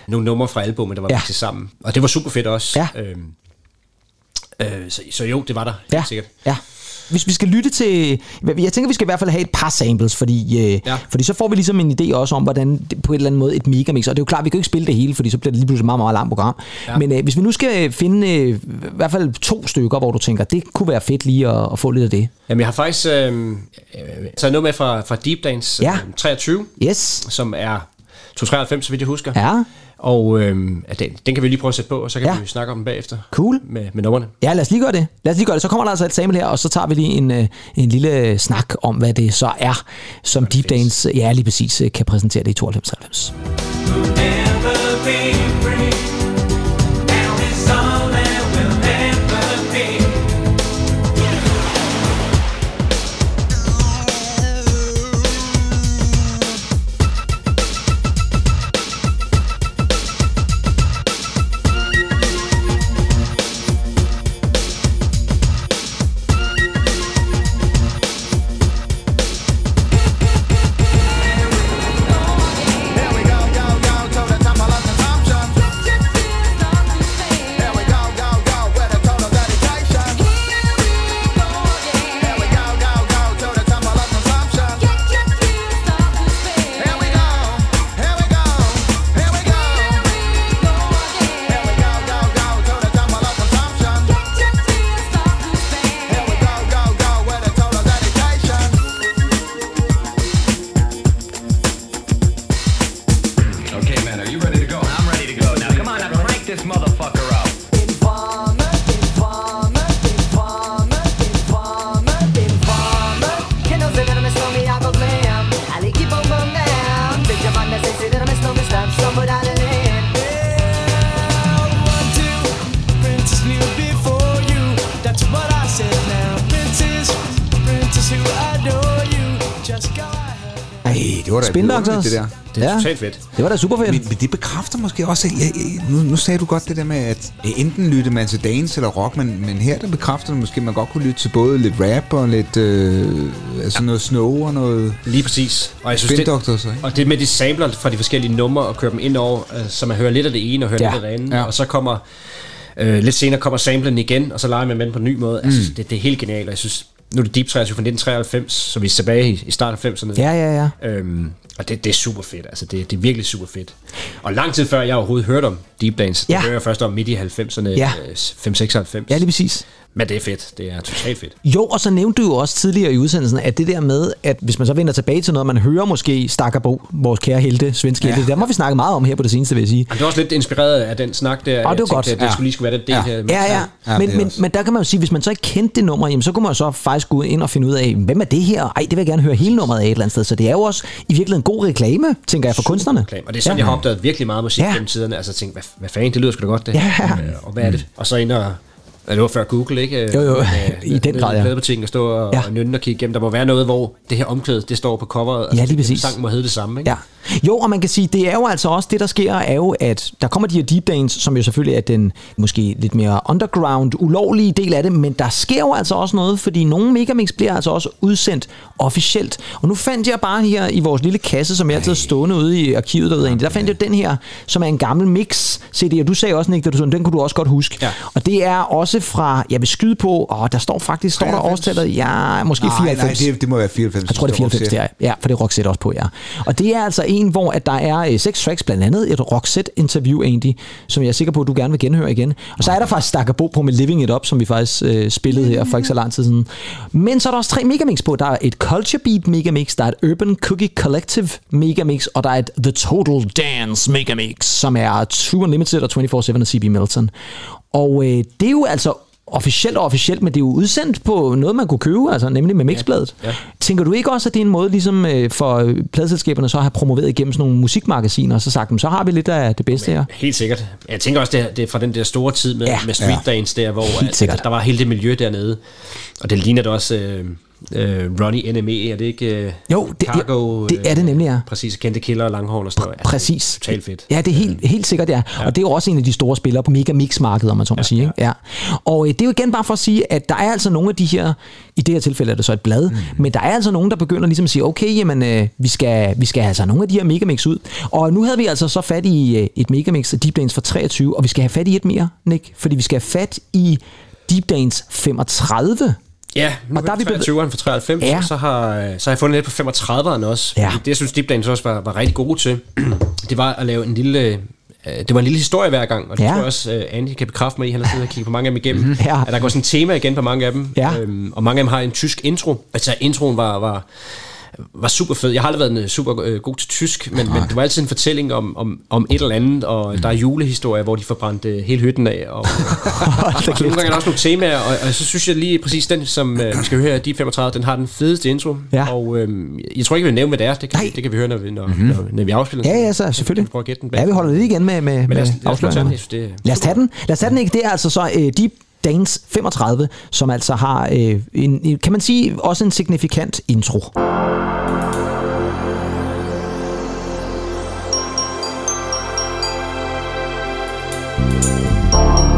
nogle numre fra albumet, der var Ja. mixet sammen. Og det var super fedt også. Ja. Øhm, øh, så, så jo, det var der helt Ja. sikkert. Ja. Hvis vi skal lytte til... Jeg tænker, vi skal i hvert fald have et par samples, fordi, øh, Ja. fordi så får vi ligesom en idé også om, hvordan det, på en eller anden måde et megamix... Og det er jo klart, vi kan jo ikke spille det hele, fordi så bliver det lige pludselig et meget, meget langt program. Ja. Men øh, hvis vi nu skal finde øh, i hvert fald to stykker, hvor du tænker, det kunne være fedt lige at, at få lidt af det. Jamen, jeg har faktisk øh, øh, taget noget med fra, fra Deep Dance Ja. øh, 23, Yes. som er 293, så vidt jeg husker. Ja. Og øh, at den, den kan vi lige prøve at sætte på, og så kan Ja. vi snakke om den bagefter. Cool. Med, med numrene. Ja, lad os lige gøre det. Lad os lige gøre det. Så kommer der altså et sample her, og så tager vi lige en, øh, en lille snak om, hvad det så er, som Deep Dance, ja lige præcis, øh, kan præsentere det i 92 Okay, Doctors. det der. Det er Ja. totalt fedt. Det var da super fedt. Men, men det bekræfter måske også, at jeg, jeg, nu, nu sagde du godt det der med, at enten lytte man til dance eller rock, men, men her der bekræfter det måske, at man godt kunne lytte til både lidt rap og lidt øh, altså noget snow og noget... Lige præcis. Og jeg synes, det, ikke? og det med de sampler fra de forskellige numre og kører dem ind over, øh, så man hører lidt af det ene og hører Ja. ja. lidt af det andet. Ja. Ja. Og så kommer, øh, lidt senere kommer samplen igen, og så leger man med den på en ny måde. Mm. Altså, det, det er helt genialt, og jeg synes, nu er det Deep 23 fra 1993, så vi er tilbage i, i starten af 90'erne. Ja, ja, ja. Øhm, og det, det er super fedt, altså det, det er virkelig super fedt. Og lang tid før jeg overhovedet hørte om deep dance. Ja. Det hører jeg først om midt i 90'erne, Ja. ja. 5-96. Ja, lige præcis. Men det er fedt. Det er totalt fedt. Jo, og så nævnte du jo også tidligere i udsendelsen, at det der med, at hvis man så vender tilbage til noget, man hører måske Stakkerbo, vores kære helte, svenske ja. helte, der må vi snakke meget om her på det seneste, vil jeg sige. Og det er også lidt inspireret af den snak der. det var godt. At det Ja. skulle lige skulle være den del her. Ja, ja. ja men, men, men der kan man jo sige, hvis man så ikke kendte det nummer, jamen, så kunne man jo så faktisk gå ind og finde ud af, hvem er det her? Ej, det vil jeg gerne høre hele nummeret af et eller andet sted. Så det er jo også i virkeligheden en god reklame, tænker jeg, for kunstnerne. Og det er sådan, ja. jeg har opdaget virkelig meget musik Ja. ja. gennem tiderne. Altså jeg tænkte, hvad, hvad fanden, det lyder sgu da godt det. Ja. her. Øh, Og hvad er det? Og så ind og det var før Google, ikke? Jo, jo, Men, i den grad, ja. pladebutikken og stå og, ja. og nynne og kigge igennem. Der må være noget, hvor det her omklæde, det står på coveret. Altså, Ja, lige præcis. Sangen må hedde det samme, ikke? Ja. Jo, og man kan sige, det er jo altså også det, der sker, er jo, at der kommer de her deep dance, som jo selvfølgelig er den måske lidt mere underground, ulovlige del af det, men der sker jo altså også noget, fordi nogle megamix bliver altså også udsendt officielt. Og nu fandt jeg bare her i vores lille kasse, som jeg altid har stående ude i arkivet derude, der fandt jeg den her, som er en gammel mix CD, og du sagde også, Nick, da du så den, den kunne du også godt huske. Ja. Og det er også fra, jeg vil skyde på, og der står faktisk, står der årstallet, ja, måske nej, 94. Nej, det, det må være 94. Jeg tror, det er 94, det er. Ja, for det er Roxette også på, ja. Og det er altså en, hvor at der er øh, seks tracks, blandt andet et Roxette-interview egentlig, som jeg er sikker på, at du gerne vil genhøre igen. Og så er der faktisk Stakkerbo på med Living It Up, som vi faktisk øh, spillede her for ikke så lang tid siden. Men så er der også tre megamix på. Der er et Culture Beat megamix, der er et Urban Cookie Collective megamix, og der er et The Total Dance megamix, som er True Unlimited og 24-7 af CB Milton. Og øh, det er jo altså officielt og officielt, men det er jo udsendt på noget, man kunne købe, altså nemlig med mixbladet. Ja, ja. Tænker du ikke også, at det er en måde ligesom øh, for pladselskaberne så at have promoveret igennem sådan nogle musikmagasiner, og så sagt, "Men så har vi lidt af det bedste her? Helt sikkert. Jeg tænker også, det er, det er fra den der store tid med, Ja. med street Ja. dance der, hvor at der var hele det miljø dernede. Og det ligner det også øh, øh, Ronnie NME, er det ikke? Øh, Jo, det- Cargo, det er det nemlig, ja. Præcis, kendte killer og langhårn og sådan noget. Præcis. Totalt fedt. Ja, det er helt, helt sikkert, ja. ja. Og det er jo også en af de store spillere på mega mix markedet om man så må ja, sige. Ikke? Ja. Og øh, det er jo igen bare for at sige, at der er altså nogle af de her, i det her tilfælde er det så et blad, mm. men der er altså nogen, der begynder ligesom at sige, okay, jamen, øh, vi, skal, vi skal have altså nogle af de her megamix ud. Og nu havde vi altså så fat i øh, et megamix af Deep Dance fra 23, og vi skal have fat i et mere, Nick, fordi vi skal have fat i Deep Dance 35. Ja, nu Og der er vi bevæ- 23'eren fra 93, Ja. så, har, øh, så har jeg fundet lidt på 35'eren også. Ja. Det, jeg synes, Deep Dance også var, var rigtig gode til, det var at lave en lille... øh, Det var en lille historie hver gang, og det Ja. tror jeg også, øh, Andy kan bekræfte mig i. Han har siddet og kigget på mange af dem igennem. Mhm. Ja. At der går sådan et tema igen på mange af dem. Ja. Øhm, og mange af dem har en tysk intro. Altså introen var, var, var super fed. Jeg har aldrig været en, super øh, god til tysk, men, men det var altid en fortælling om, om, om et eller andet, og Mhm. der er julehistorier, hvor de får brændt øh, hele hytten af. Og, og så nogle gange er der også nogle temaer, og, og så synes jeg lige præcis den, som øh, vi skal høre her, de 35, den har den fedeste intro. Ja. Og øh, jeg tror ikke, vi vil nævne, hvad det er. Det kan, det kan vi høre, når vi, når, mm-hmm. når, når vi afspiller den. Ja, ja, så selvfølgelig. Prøv at gætte den Ja, vi holder lidt igen med, med, Men lad os, med prøve er- Lad os tage den. Lad os tage den, ikke? Det er altså så uh, Deep Dance 35, som altså har en, en, kan man sige, også en signifikant intro. 嗯。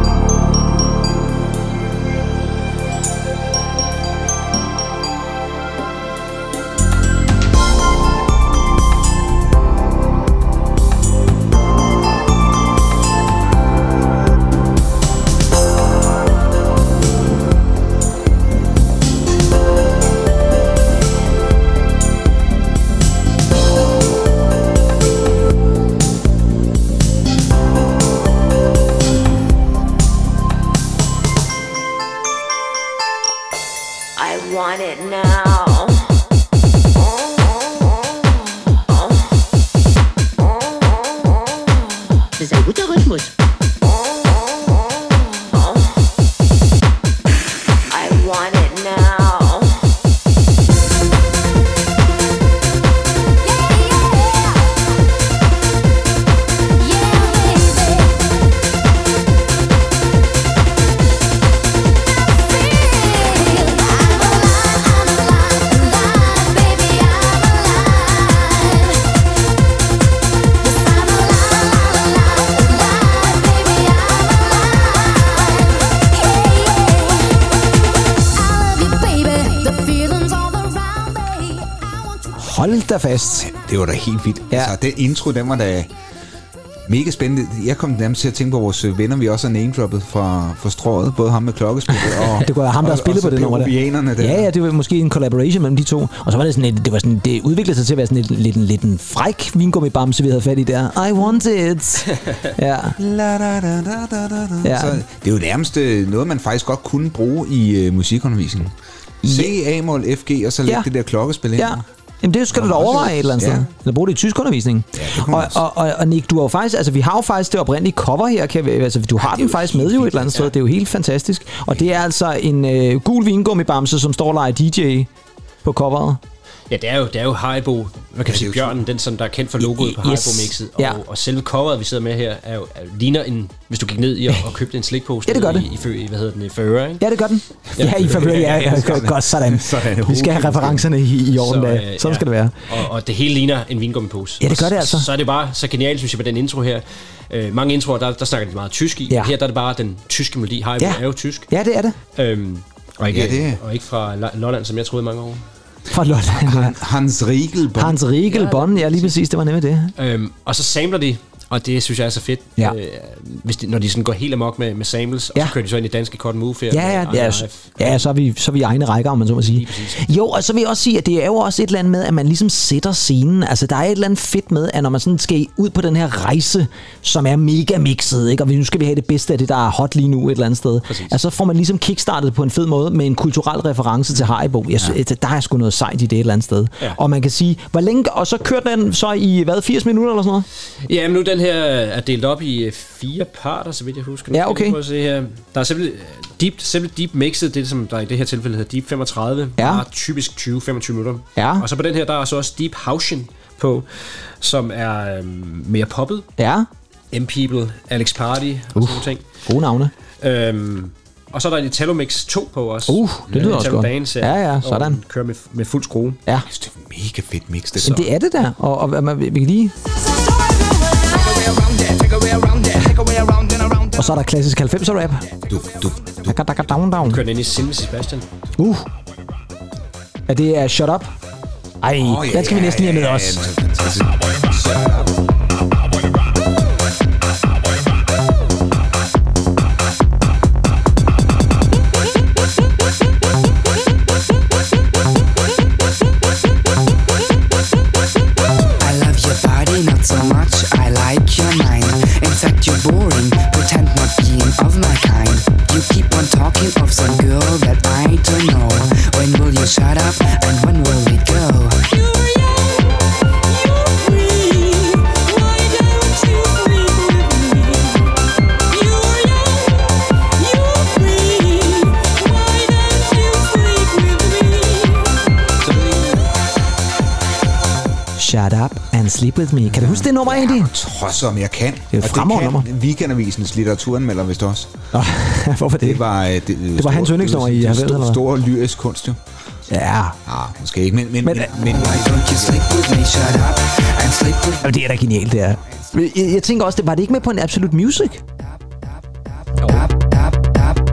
Da fast. Det var da helt vildt. Ja. Altså, den intro, den var da... Mega spændende. Jeg kom nærmest til at tænke på vores øh, venner, vi også har name-droppet fra, fra strået. Både ham med klokkespillet og... det være ham, der har spillet på det nummer der. Der. Ja, ja, det var måske en collaboration mellem de to. Og så var det sådan et, det var sådan, det udviklede sig til at være sådan et, lidt, en, lidt en fræk vingummibamse, vi havde fat i der. I want it. ja. Ja. Så det er jo nærmest øh, noget, man faktisk godt kunne bruge i øh, musikundervisningen. C, A-mål, F, G, og så lægge Ja. det der klokkespil ind. Ja. Jamen det skal du da overveje et eller andet Ja. sted. Eller bruge det i tysk undervisning. og, og, og, og Nick, du har jo faktisk, altså vi har jo faktisk det oprindelige cover her, kan vi, altså du har den faktisk med jo et eller andet sted. Det er jo helt fantastisk. Og det er altså en øh, gul vingummibamse, som står og leger DJ på coveret. Ja, det er jo, det er jo Haribo, hvad kan man sige, bjørnen, den som der er kendt for logoet på Yes. Haribo-mixet. Og, Ja. og selve coveret, vi sidder med her, er jo, er, ligner en, hvis du gik ned i og, og købte en slikpose Ja, det gør det. i, i, hvad hedder den, i Fører, ikke? Ja, det gør den. Ja, i favør, ja, ja, godt, sådan. Sådan. Vi skal have referencerne i, i orden, Så, øh, Sådan ja. skal det være. Og, og det hele ligner en vingummipose. Ja, det gør det altså. Så, så er det bare så genialt, synes jeg, med den intro her. Øh, mange introer, der, der snakker de meget tysk i. Ja. Her der er det bare den tyske melodi. Haribo Ja. er jo tysk. Ja, det er det. Øhm, og, ikke, Ja, det og ikke fra Lo- Lolland, som jeg troede i mange år. Fra Lolland. Hans Riegel. Hans Riegel, Bonn, ja lige præcis, det var nemlig det. Øhm, og så samler de, og det synes jeg er så fedt, Ja. øh, hvis de, når de sådan går helt amok med, med samples, og Ja. så kører de så ind i danske Cotton Move her. Ja, ja, ja, Life. ja så, er vi, så er vi egne rækker, om man så må sige. Jo, og så vil jeg også sige, at det er jo også et eller andet med, at man ligesom sætter scenen. Altså, der er et eller andet fedt med, at når man sådan skal ud på den her rejse, som er mega mixet, ikke? og nu skal vi have det bedste af det, der er hot lige nu et eller andet sted. Altså, så får man ligesom kickstartet på en fed måde med en kulturel reference til Haribo. Jeg ja. Der er sgu noget sejt i det et eller andet sted. Ja. Og man kan sige, hvor længe, og så kørte den så i, hvad, 80 minutter eller sådan noget? Ja, men nu den her er delt op i øh, fire parter, så vidt jeg husker. Ja, okay. prøve at se her. Der er simpelthen øh, deep, simpelthen deep mixet, det som der i det her tilfælde hedder Deep 35, Ja. er typisk 20-25 minutter. Ja. Og så på den her, der er så også Deep Hauschen på, som er øhm, mere poppet. Ja, M-People, Alex Party og sådan nogle ting. gode navne. Øhm, og så er der en Italo Mix 2 på også. Uh, det lyder En også godt. Ja, ja, sådan. Og kører med, med fuld skrue. Ja. Det er mega fedt mix, det Men det er det der. Og, og man, vi kan lige... Og så er der klassisk 90'er rap. Du, du, Daka, daka, down, down. Kører den ind i Sin med Sebastian. Uh. Ja, det er Shut Up. Ej, oh, yeah, den skal vi næsten lige have med os. I of my kind. You keep on talking of some girl that I don't know. When will you shut up and when will Shut Up and Sleep With Me. Kan du huske det nummer egentlig? Trods om jeg kan. Det er et nummer. kan Weekendavisens litteraturanmelder vist også. Hvorfor det? Det var, øh, det, Det var hans yndlingsnummer i det, det, eller hvad? stor, lyrisk kunst jo. Ja. Ah, måske ikke, men... men, men, men Jamen, det er da genialt, det er. Jeg, jeg tænker også, det var det ikke med på en Absolute Music?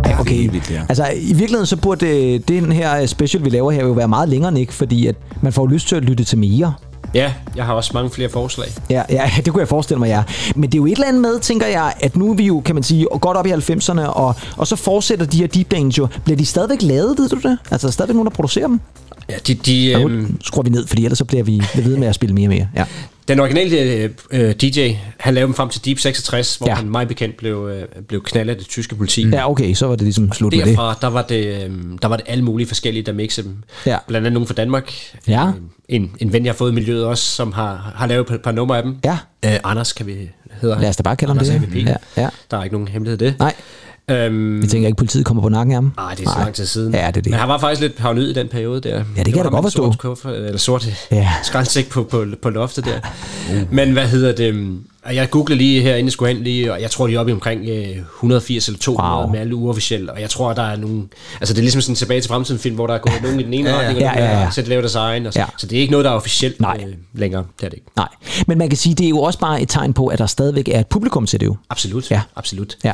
Ja, okay. Altså, i virkeligheden så burde øh, den her special, vi laver her, jo være meget længere, ikke? Fordi at man får lyst til at lytte til mere. Ja, jeg har også mange flere forslag. Ja, ja, det kunne jeg forestille mig, ja. Men det er jo et eller andet med, tænker jeg, at nu er vi jo, kan man sige, godt op i 90'erne, og, og så fortsætter de her Deep Dance jo. Bliver de stadigvæk lavet, ved du det? Altså, er der stadigvæk nogen, der producerer dem? Ja, de, de, Ja, nu skruer vi ned, fordi ellers så bliver vi ved med at spille mere og mere. Ja. Den originale øh, øh, DJ, han lavede dem frem til Deep 66, hvor Ja. han meget bekendt blev, øh, blev knaldet af det tyske politi. ja, okay, så var det ligesom slut med det. Derfra, der var det, øh, der var det alle mulige forskellige, der mixede dem. Ja. Blandt andet nogen fra Danmark. Ja. Øh, En, en ven, jeg har fået i miljøet også, som har, har lavet et par, numre af dem. Ja. Øh, Anders kan vi hedder han. Lad os da bare kalde ham Anders det. AVP. Ja, ja. Der er ikke nogen hemmelighed i det. Nej. Øhm, Vi tænker ikke, at politiet kommer på nakken af ham. Nej, det er så lang tid siden. Ja, det er det. Men han var faktisk lidt paranoid i den periode der. Ja, det kan jeg da godt forstå. Sort, kuffer, eller sort Ja. skraldsæk på, på, på loftet der. Men hvad hedder det? og Jeg googlede lige her, inden jeg skulle hen lige, og jeg tror, de er oppe i omkring øh, 180 eller 200 Wow. med alle uofficielle. Og jeg tror, der er nogle... Altså, det er ligesom sådan en tilbage til fremtiden film, hvor der er gået nogen i den ene Ja, ja. retning, Ja, og nogen ja, ja. der selv laver deres egen. Og så, Ja. så det er ikke noget, der er officielt Nej. Øh, længere. Det er det ikke. Nej, men man kan sige, det er jo også bare et tegn på, at der stadigvæk er et publikum til det jo. Absolut. Ja. Absolut. Ja.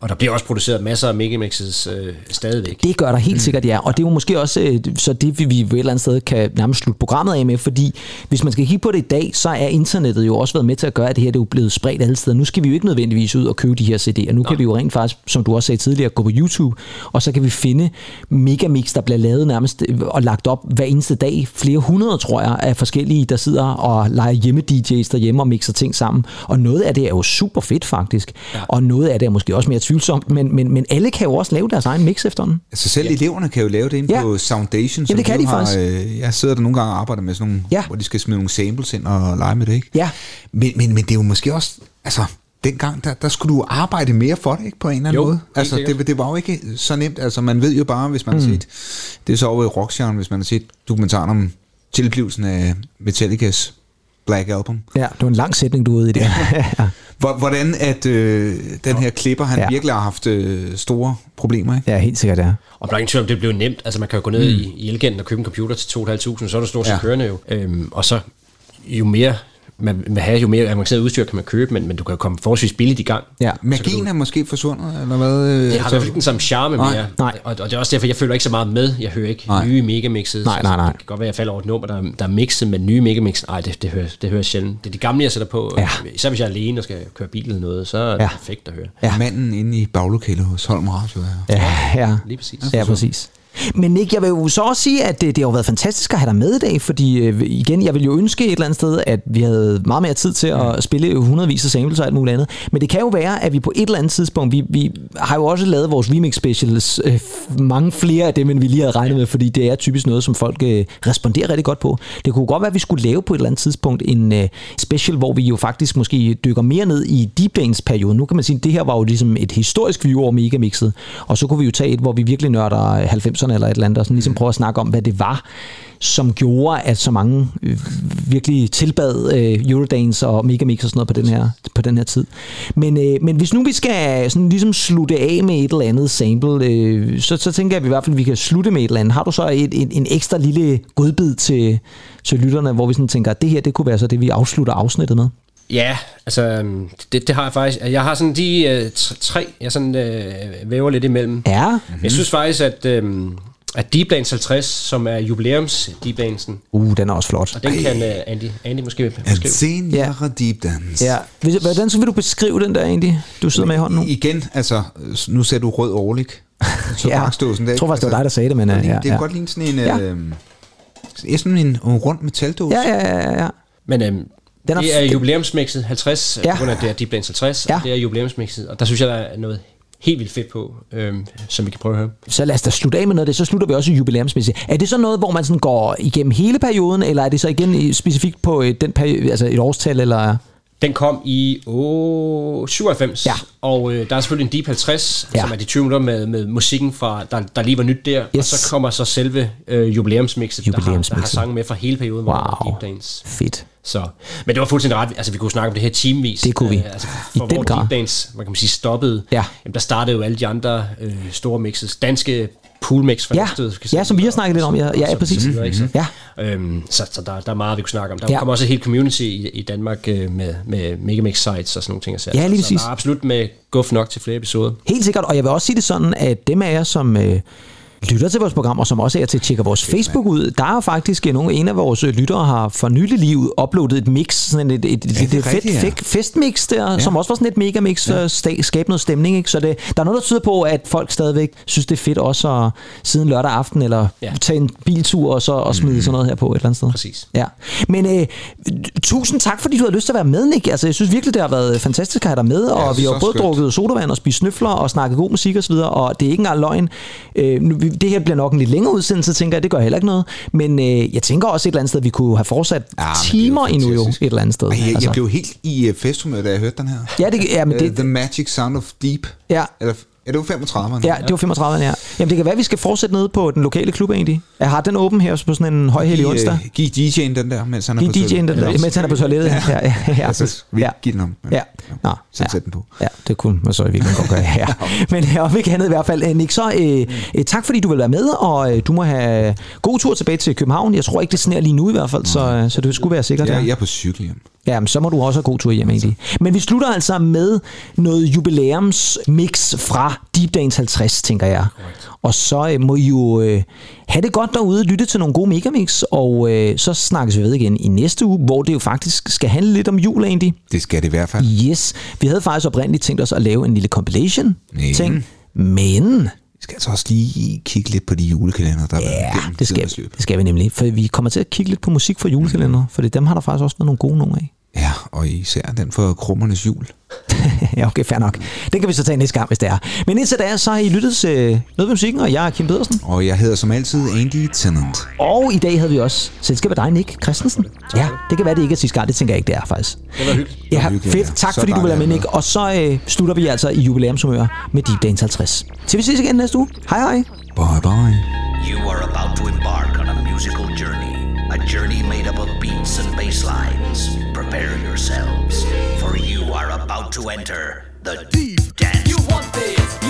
Og der bliver også produceret masser af megamixes øh, stadigvæk. Det gør der helt sikkert, ja. Og det er jo måske også øh, så det, vi, vi et eller andet sted kan nærmest slutte programmet af med, fordi hvis man skal kigge på det i dag, så er internettet jo også været med til at gøre, at det her det er jo blevet spredt alle steder. Nu skal vi jo ikke nødvendigvis ud og købe de her CD'er. Nu kan vi jo rent faktisk, som du også sagde tidligere, gå på YouTube, og så kan vi finde megamix, der bliver lavet nærmest øh, og lagt op hver eneste dag. Flere hundrede, tror jeg, af forskellige, der sidder og leger hjemme-DJ's derhjemme og mixer ting sammen. Og noget af det er jo super fedt faktisk. Ja. Og noget af det er måske også mere tvivlsomt, men, men, men alle kan jo også lave deres egen mix efterhånden. Altså selv ja. eleverne kan jo lave det ind Ja. på Soundation. som det kan de har, faktisk. Øh, jeg sidder der nogle gange og arbejder med sådan nogle, Ja. hvor de skal smide nogle samples ind og lege med det, ikke? Ja. Men, men, men det er jo måske også, altså dengang, der, der skulle du arbejde mere for det, ikke på en eller anden Jo, måde? Altså det, det var jo ikke så nemt, altså man ved jo bare, hvis man Mm. har set, det er så over i rockgenren, hvis man har set dokumentaren om tilblivelsen af Metallicas Black Album. Ja, det var en lang sætning, du ude i det. ja. Hvor- Hvordan at øh, den her klipper, han Ja. virkelig har haft øh, store problemer, ikke? ja, helt sikkert, ja. Og der er ingen tvivl om, det blev nemt. Altså man kan jo gå ned mm. i, i Elgiganten og købe en computer til 2.500, så er du stort set ja. kørende jo. Øhm, og så jo mere man vil have, jo mere avanceret udstyr kan man købe, men, men du kan jo komme forholdsvis billigt i gang. Ja. Magien er måske forsvundet, eller hvad? øh, Det har i altså- hvert fald ikke den samme charme Nej. mere. Nej. Og, og det er også derfor, jeg føler ikke så meget med. Jeg hører ikke Nej. nye megamixes. Nej, nej, nej. Det kan godt være, at jeg falder over et nummer, der, er- der er mixet med nye megamix. Nej, det, det, hører, det hører jeg sjældent. Det er de gamle, jeg sætter på. Ja. Især hvis jeg er alene og skal køre bil eller noget, så er det Ja. perfekt at høre. Ja. Manden inde i baglokalet hos Holm Radio. Ja, ja. Lige præcis. Ja, præcis. Men Nick, jeg vil jo så også sige, at det, det har jo været fantastisk at have dig med i dag, fordi øh, igen, jeg vil jo ønske et eller andet sted, at vi havde meget mere tid til at spille hundredvis af samples og alt muligt andet. Men det kan jo være, at vi på et eller andet tidspunkt, vi, vi har jo også lavet vores remix specials, øh, mange flere af dem, end vi lige havde regnet med, fordi det er typisk noget, som folk øh, responderer rigtig godt på. Det kunne godt være, at vi skulle lave på et eller andet tidspunkt en øh, special, hvor vi jo faktisk måske dykker mere ned i Deep Dance perioden. Nu kan man sige, at det her var jo ligesom et historisk view over megamixet, og så kunne vi jo tage et, hvor vi virkelig nørder 90'erne eller et eller andet, og sådan ligesom prøve at snakke om, hvad det var, som gjorde, at så mange øh, virkelig tilbad øh, Eurodance og Megamix og sådan noget på den her, på den her tid. Men, øh, men hvis nu vi skal sådan ligesom slutte af med et eller andet sample, øh, så, så tænker jeg, at vi i hvert fald, at vi kan slutte med et eller andet. Har du så et, en, en ekstra lille godbid til, til lytterne, hvor vi sådan tænker, at det her, det kunne være så det, vi afslutter afsnittet med? Ja, altså øhm, det, det har jeg faktisk. Jeg har sådan de øh, tre, jeg sådan øh, væver lidt imellem. Ja. Mm-hmm. Jeg synes faktisk, at, øhm, at Deep Dance 50, som er jubilæums Deep Dancen, Uh, den er også flot. og den kan øh, Andy, Andy måske En beskrive. senere deep dance. Ja. Hvordan så vil du beskrive den der egentlig, du sidder med i hånden nu? Igen, altså, nu ser du rød overlig. Så Ja. bakståsen der. Jeg tror faktisk, det var altså, dig, der sagde det, men, det, øh, ja, ja, det kan ja. godt ligne sådan en, Ja. ja. øh, øh, sådan en, en rund metaldåse. Ja, ja, ja, ja. Men øhm, Den er det er jubilæumsmixet 50, Ja. på grund af det er Deep Dance 50, Ja. ja. det er jubilæumsmixet, og der synes jeg, der er noget helt vildt fedt på, øhm, som vi kan prøve at høre. Så lad os da slutte af med noget af det. Så slutter vi også jubilæumsmæssigt. Er det så noget, hvor man sådan går igennem hele perioden, eller er det så igen i- specifikt på et, den peri- altså et årstal? Eller? Den kom i oh, 97, Ja. og øh, der er selvfølgelig en Deep 50, Ja. som er de 20 minutter med, med musikken, fra, der, der lige var nyt der, Yes. og så kommer så selve øh, jubilæumsmixet, der har, der har Jubilæumsmixet. sange med fra hele perioden, hvor Wow. Deep Dance. Fedt. Så, men det var fuldstændig ret. Altså, vi kunne snakke om det her teamvis. Det kunne vi. Øh, altså, I for den hvor grad. Deep Dance, man kan man sige, stoppede. Ja. Jamen, der startede jo alle de andre øh, store mixes. Danske poolmix fra Ja. Næstved, skal Ja, som vi har snakket lidt om, ja. Ja, så- ja, præcis. så ikke? Så- Ja. Øhm, så, så der, der er meget, vi kunne snakke om. Der Ja. kommer også et helt community i, i Danmark øh, med, med Megamix sites og sådan nogle ting. og. Ja, lige så præcis. der er absolut med guf nok til flere episoder. Helt sikkert, og jeg vil også sige det sådan, at dem af jer, som øh, lytter til vores program, og som også er til at tjekke vores Facebook ud, der er faktisk øh, nogle, en af vores øh, lyttere har for nylig lige uploadet et mix, sådan et, et, et, det et, et fedt, ja. festmix der, ja. som også var sådan et megamix, ja. sta- skabe noget stemning. Ikke? Så det, der er noget, der tyder på, at folk stadigvæk synes, det er fedt også at siden lørdag aften, eller ja. Ja. tage en biltur og så og smide mm. sådan noget her på et eller andet sted. Præcis. Ja. Men øh, tusind tak, fordi du har lyst til at være med, Nick. Altså, jeg synes virkelig, det har været fantastisk at have dig med, og jeg vi har både skønt. drukket sodavand og spist snøfler og snakket god musik osv., og det er ikke engang løgn. Øh, nu, vi- det her bliver nok en lidt længere udsendelse, tænker jeg. Det gør heller ikke noget. Men øh, jeg tænker også et eller andet sted, at vi kunne have fortsat Ja, er jo timer endnu jo, et eller andet sted. Ej, jeg, jeg blev helt i uh, festhumør, da jeg hørte den her. Ja, det, ja, men Uh, det, The Magic Sound of Deep. ja, Eller, ja, det var 35'erne. ja, det var 35, ja. Jamen, det kan være, at vi skal fortsætte nede på den lokale klub egentlig. Jeg har den åben her på sådan en højhellig Giv, onsdag. uh, giv DJ'en den der, mens han er Giv på toilettet. DJ'en den der, mens han er på toilettet. Ja, ja, ja. vi ja. giv den om. Ja. Nå, Så ja. den på. Ja, det kunne man så i virkeligheden godt gøre. Ja. Men øh, om ikke andet i hvert fald, øh, Nick, så øh, øh, tak fordi du vil være med, og øh, du må have god tur tilbage til København. Jeg tror ikke, det sner lige nu i hvert fald, så, øh, så det skulle være sikkert. Ja, jeg er på cykel hjem. Jamen, så må du også have god tur hjem, egentlig. Men vi slutter altså med noget jubilæumsmix fra Deep Dance 50, tænker jeg. Og så øh, må I jo øh, have det godt derude, lytte til nogle gode megamix, og øh, så snakkes vi ved igen i næste uge, hvor det jo faktisk skal handle lidt om jul, egentlig. Det skal det i hvert fald. Yes. Vi havde faktisk oprindeligt tænkt os at lave en lille compilation-ting, men... Vi skal altså også lige kigge lidt på de julekalender, der Ja, det skal, det skal vi nemlig. For vi kommer til at kigge lidt på musik fra julekalender, for dem har der faktisk også været nogle gode nogle af. Ja, og især den for krummernes jul. ja, okay, fair nok. Den kan vi så tage næste gang, hvis det er. Men indtil da, så har I lyttet til noget med musikken, og jeg er Kim Pedersen. Og jeg hedder som altid Andy Tennant. Og i dag havde vi også selskab af dig, Nick Christensen. Ja, det kan være, det ikke er sidste gang. Det tænker jeg ikke, det er faktisk. Det var hyggeligt. Ja, hyggeligt, fedt. Tak Så fordi du vil være med, Nick. Og så øh, slutter vi altså i jubilæumshumør med Deep Dance 50. Til vi ses igen næste uge. Hej hej. Bye bye. You are about to embark on a musical journey, a journey made up of beats and bass lines. Prepare yourselves, for you are about to enter the deep dance. You want this.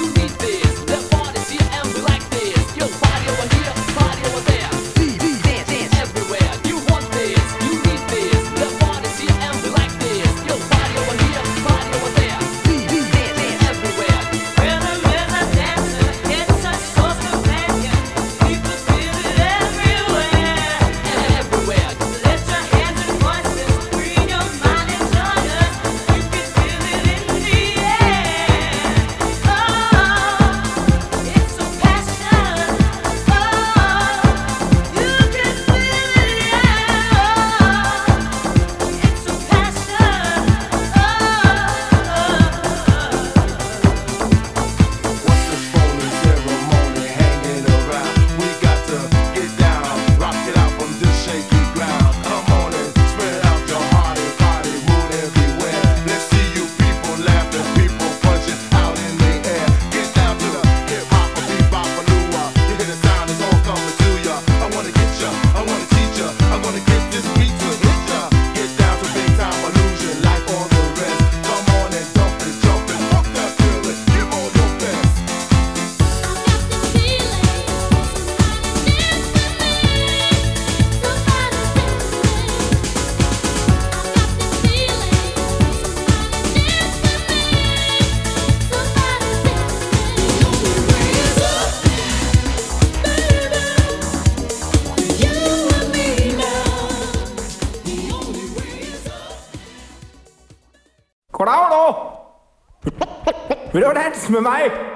Goddag, du. Vil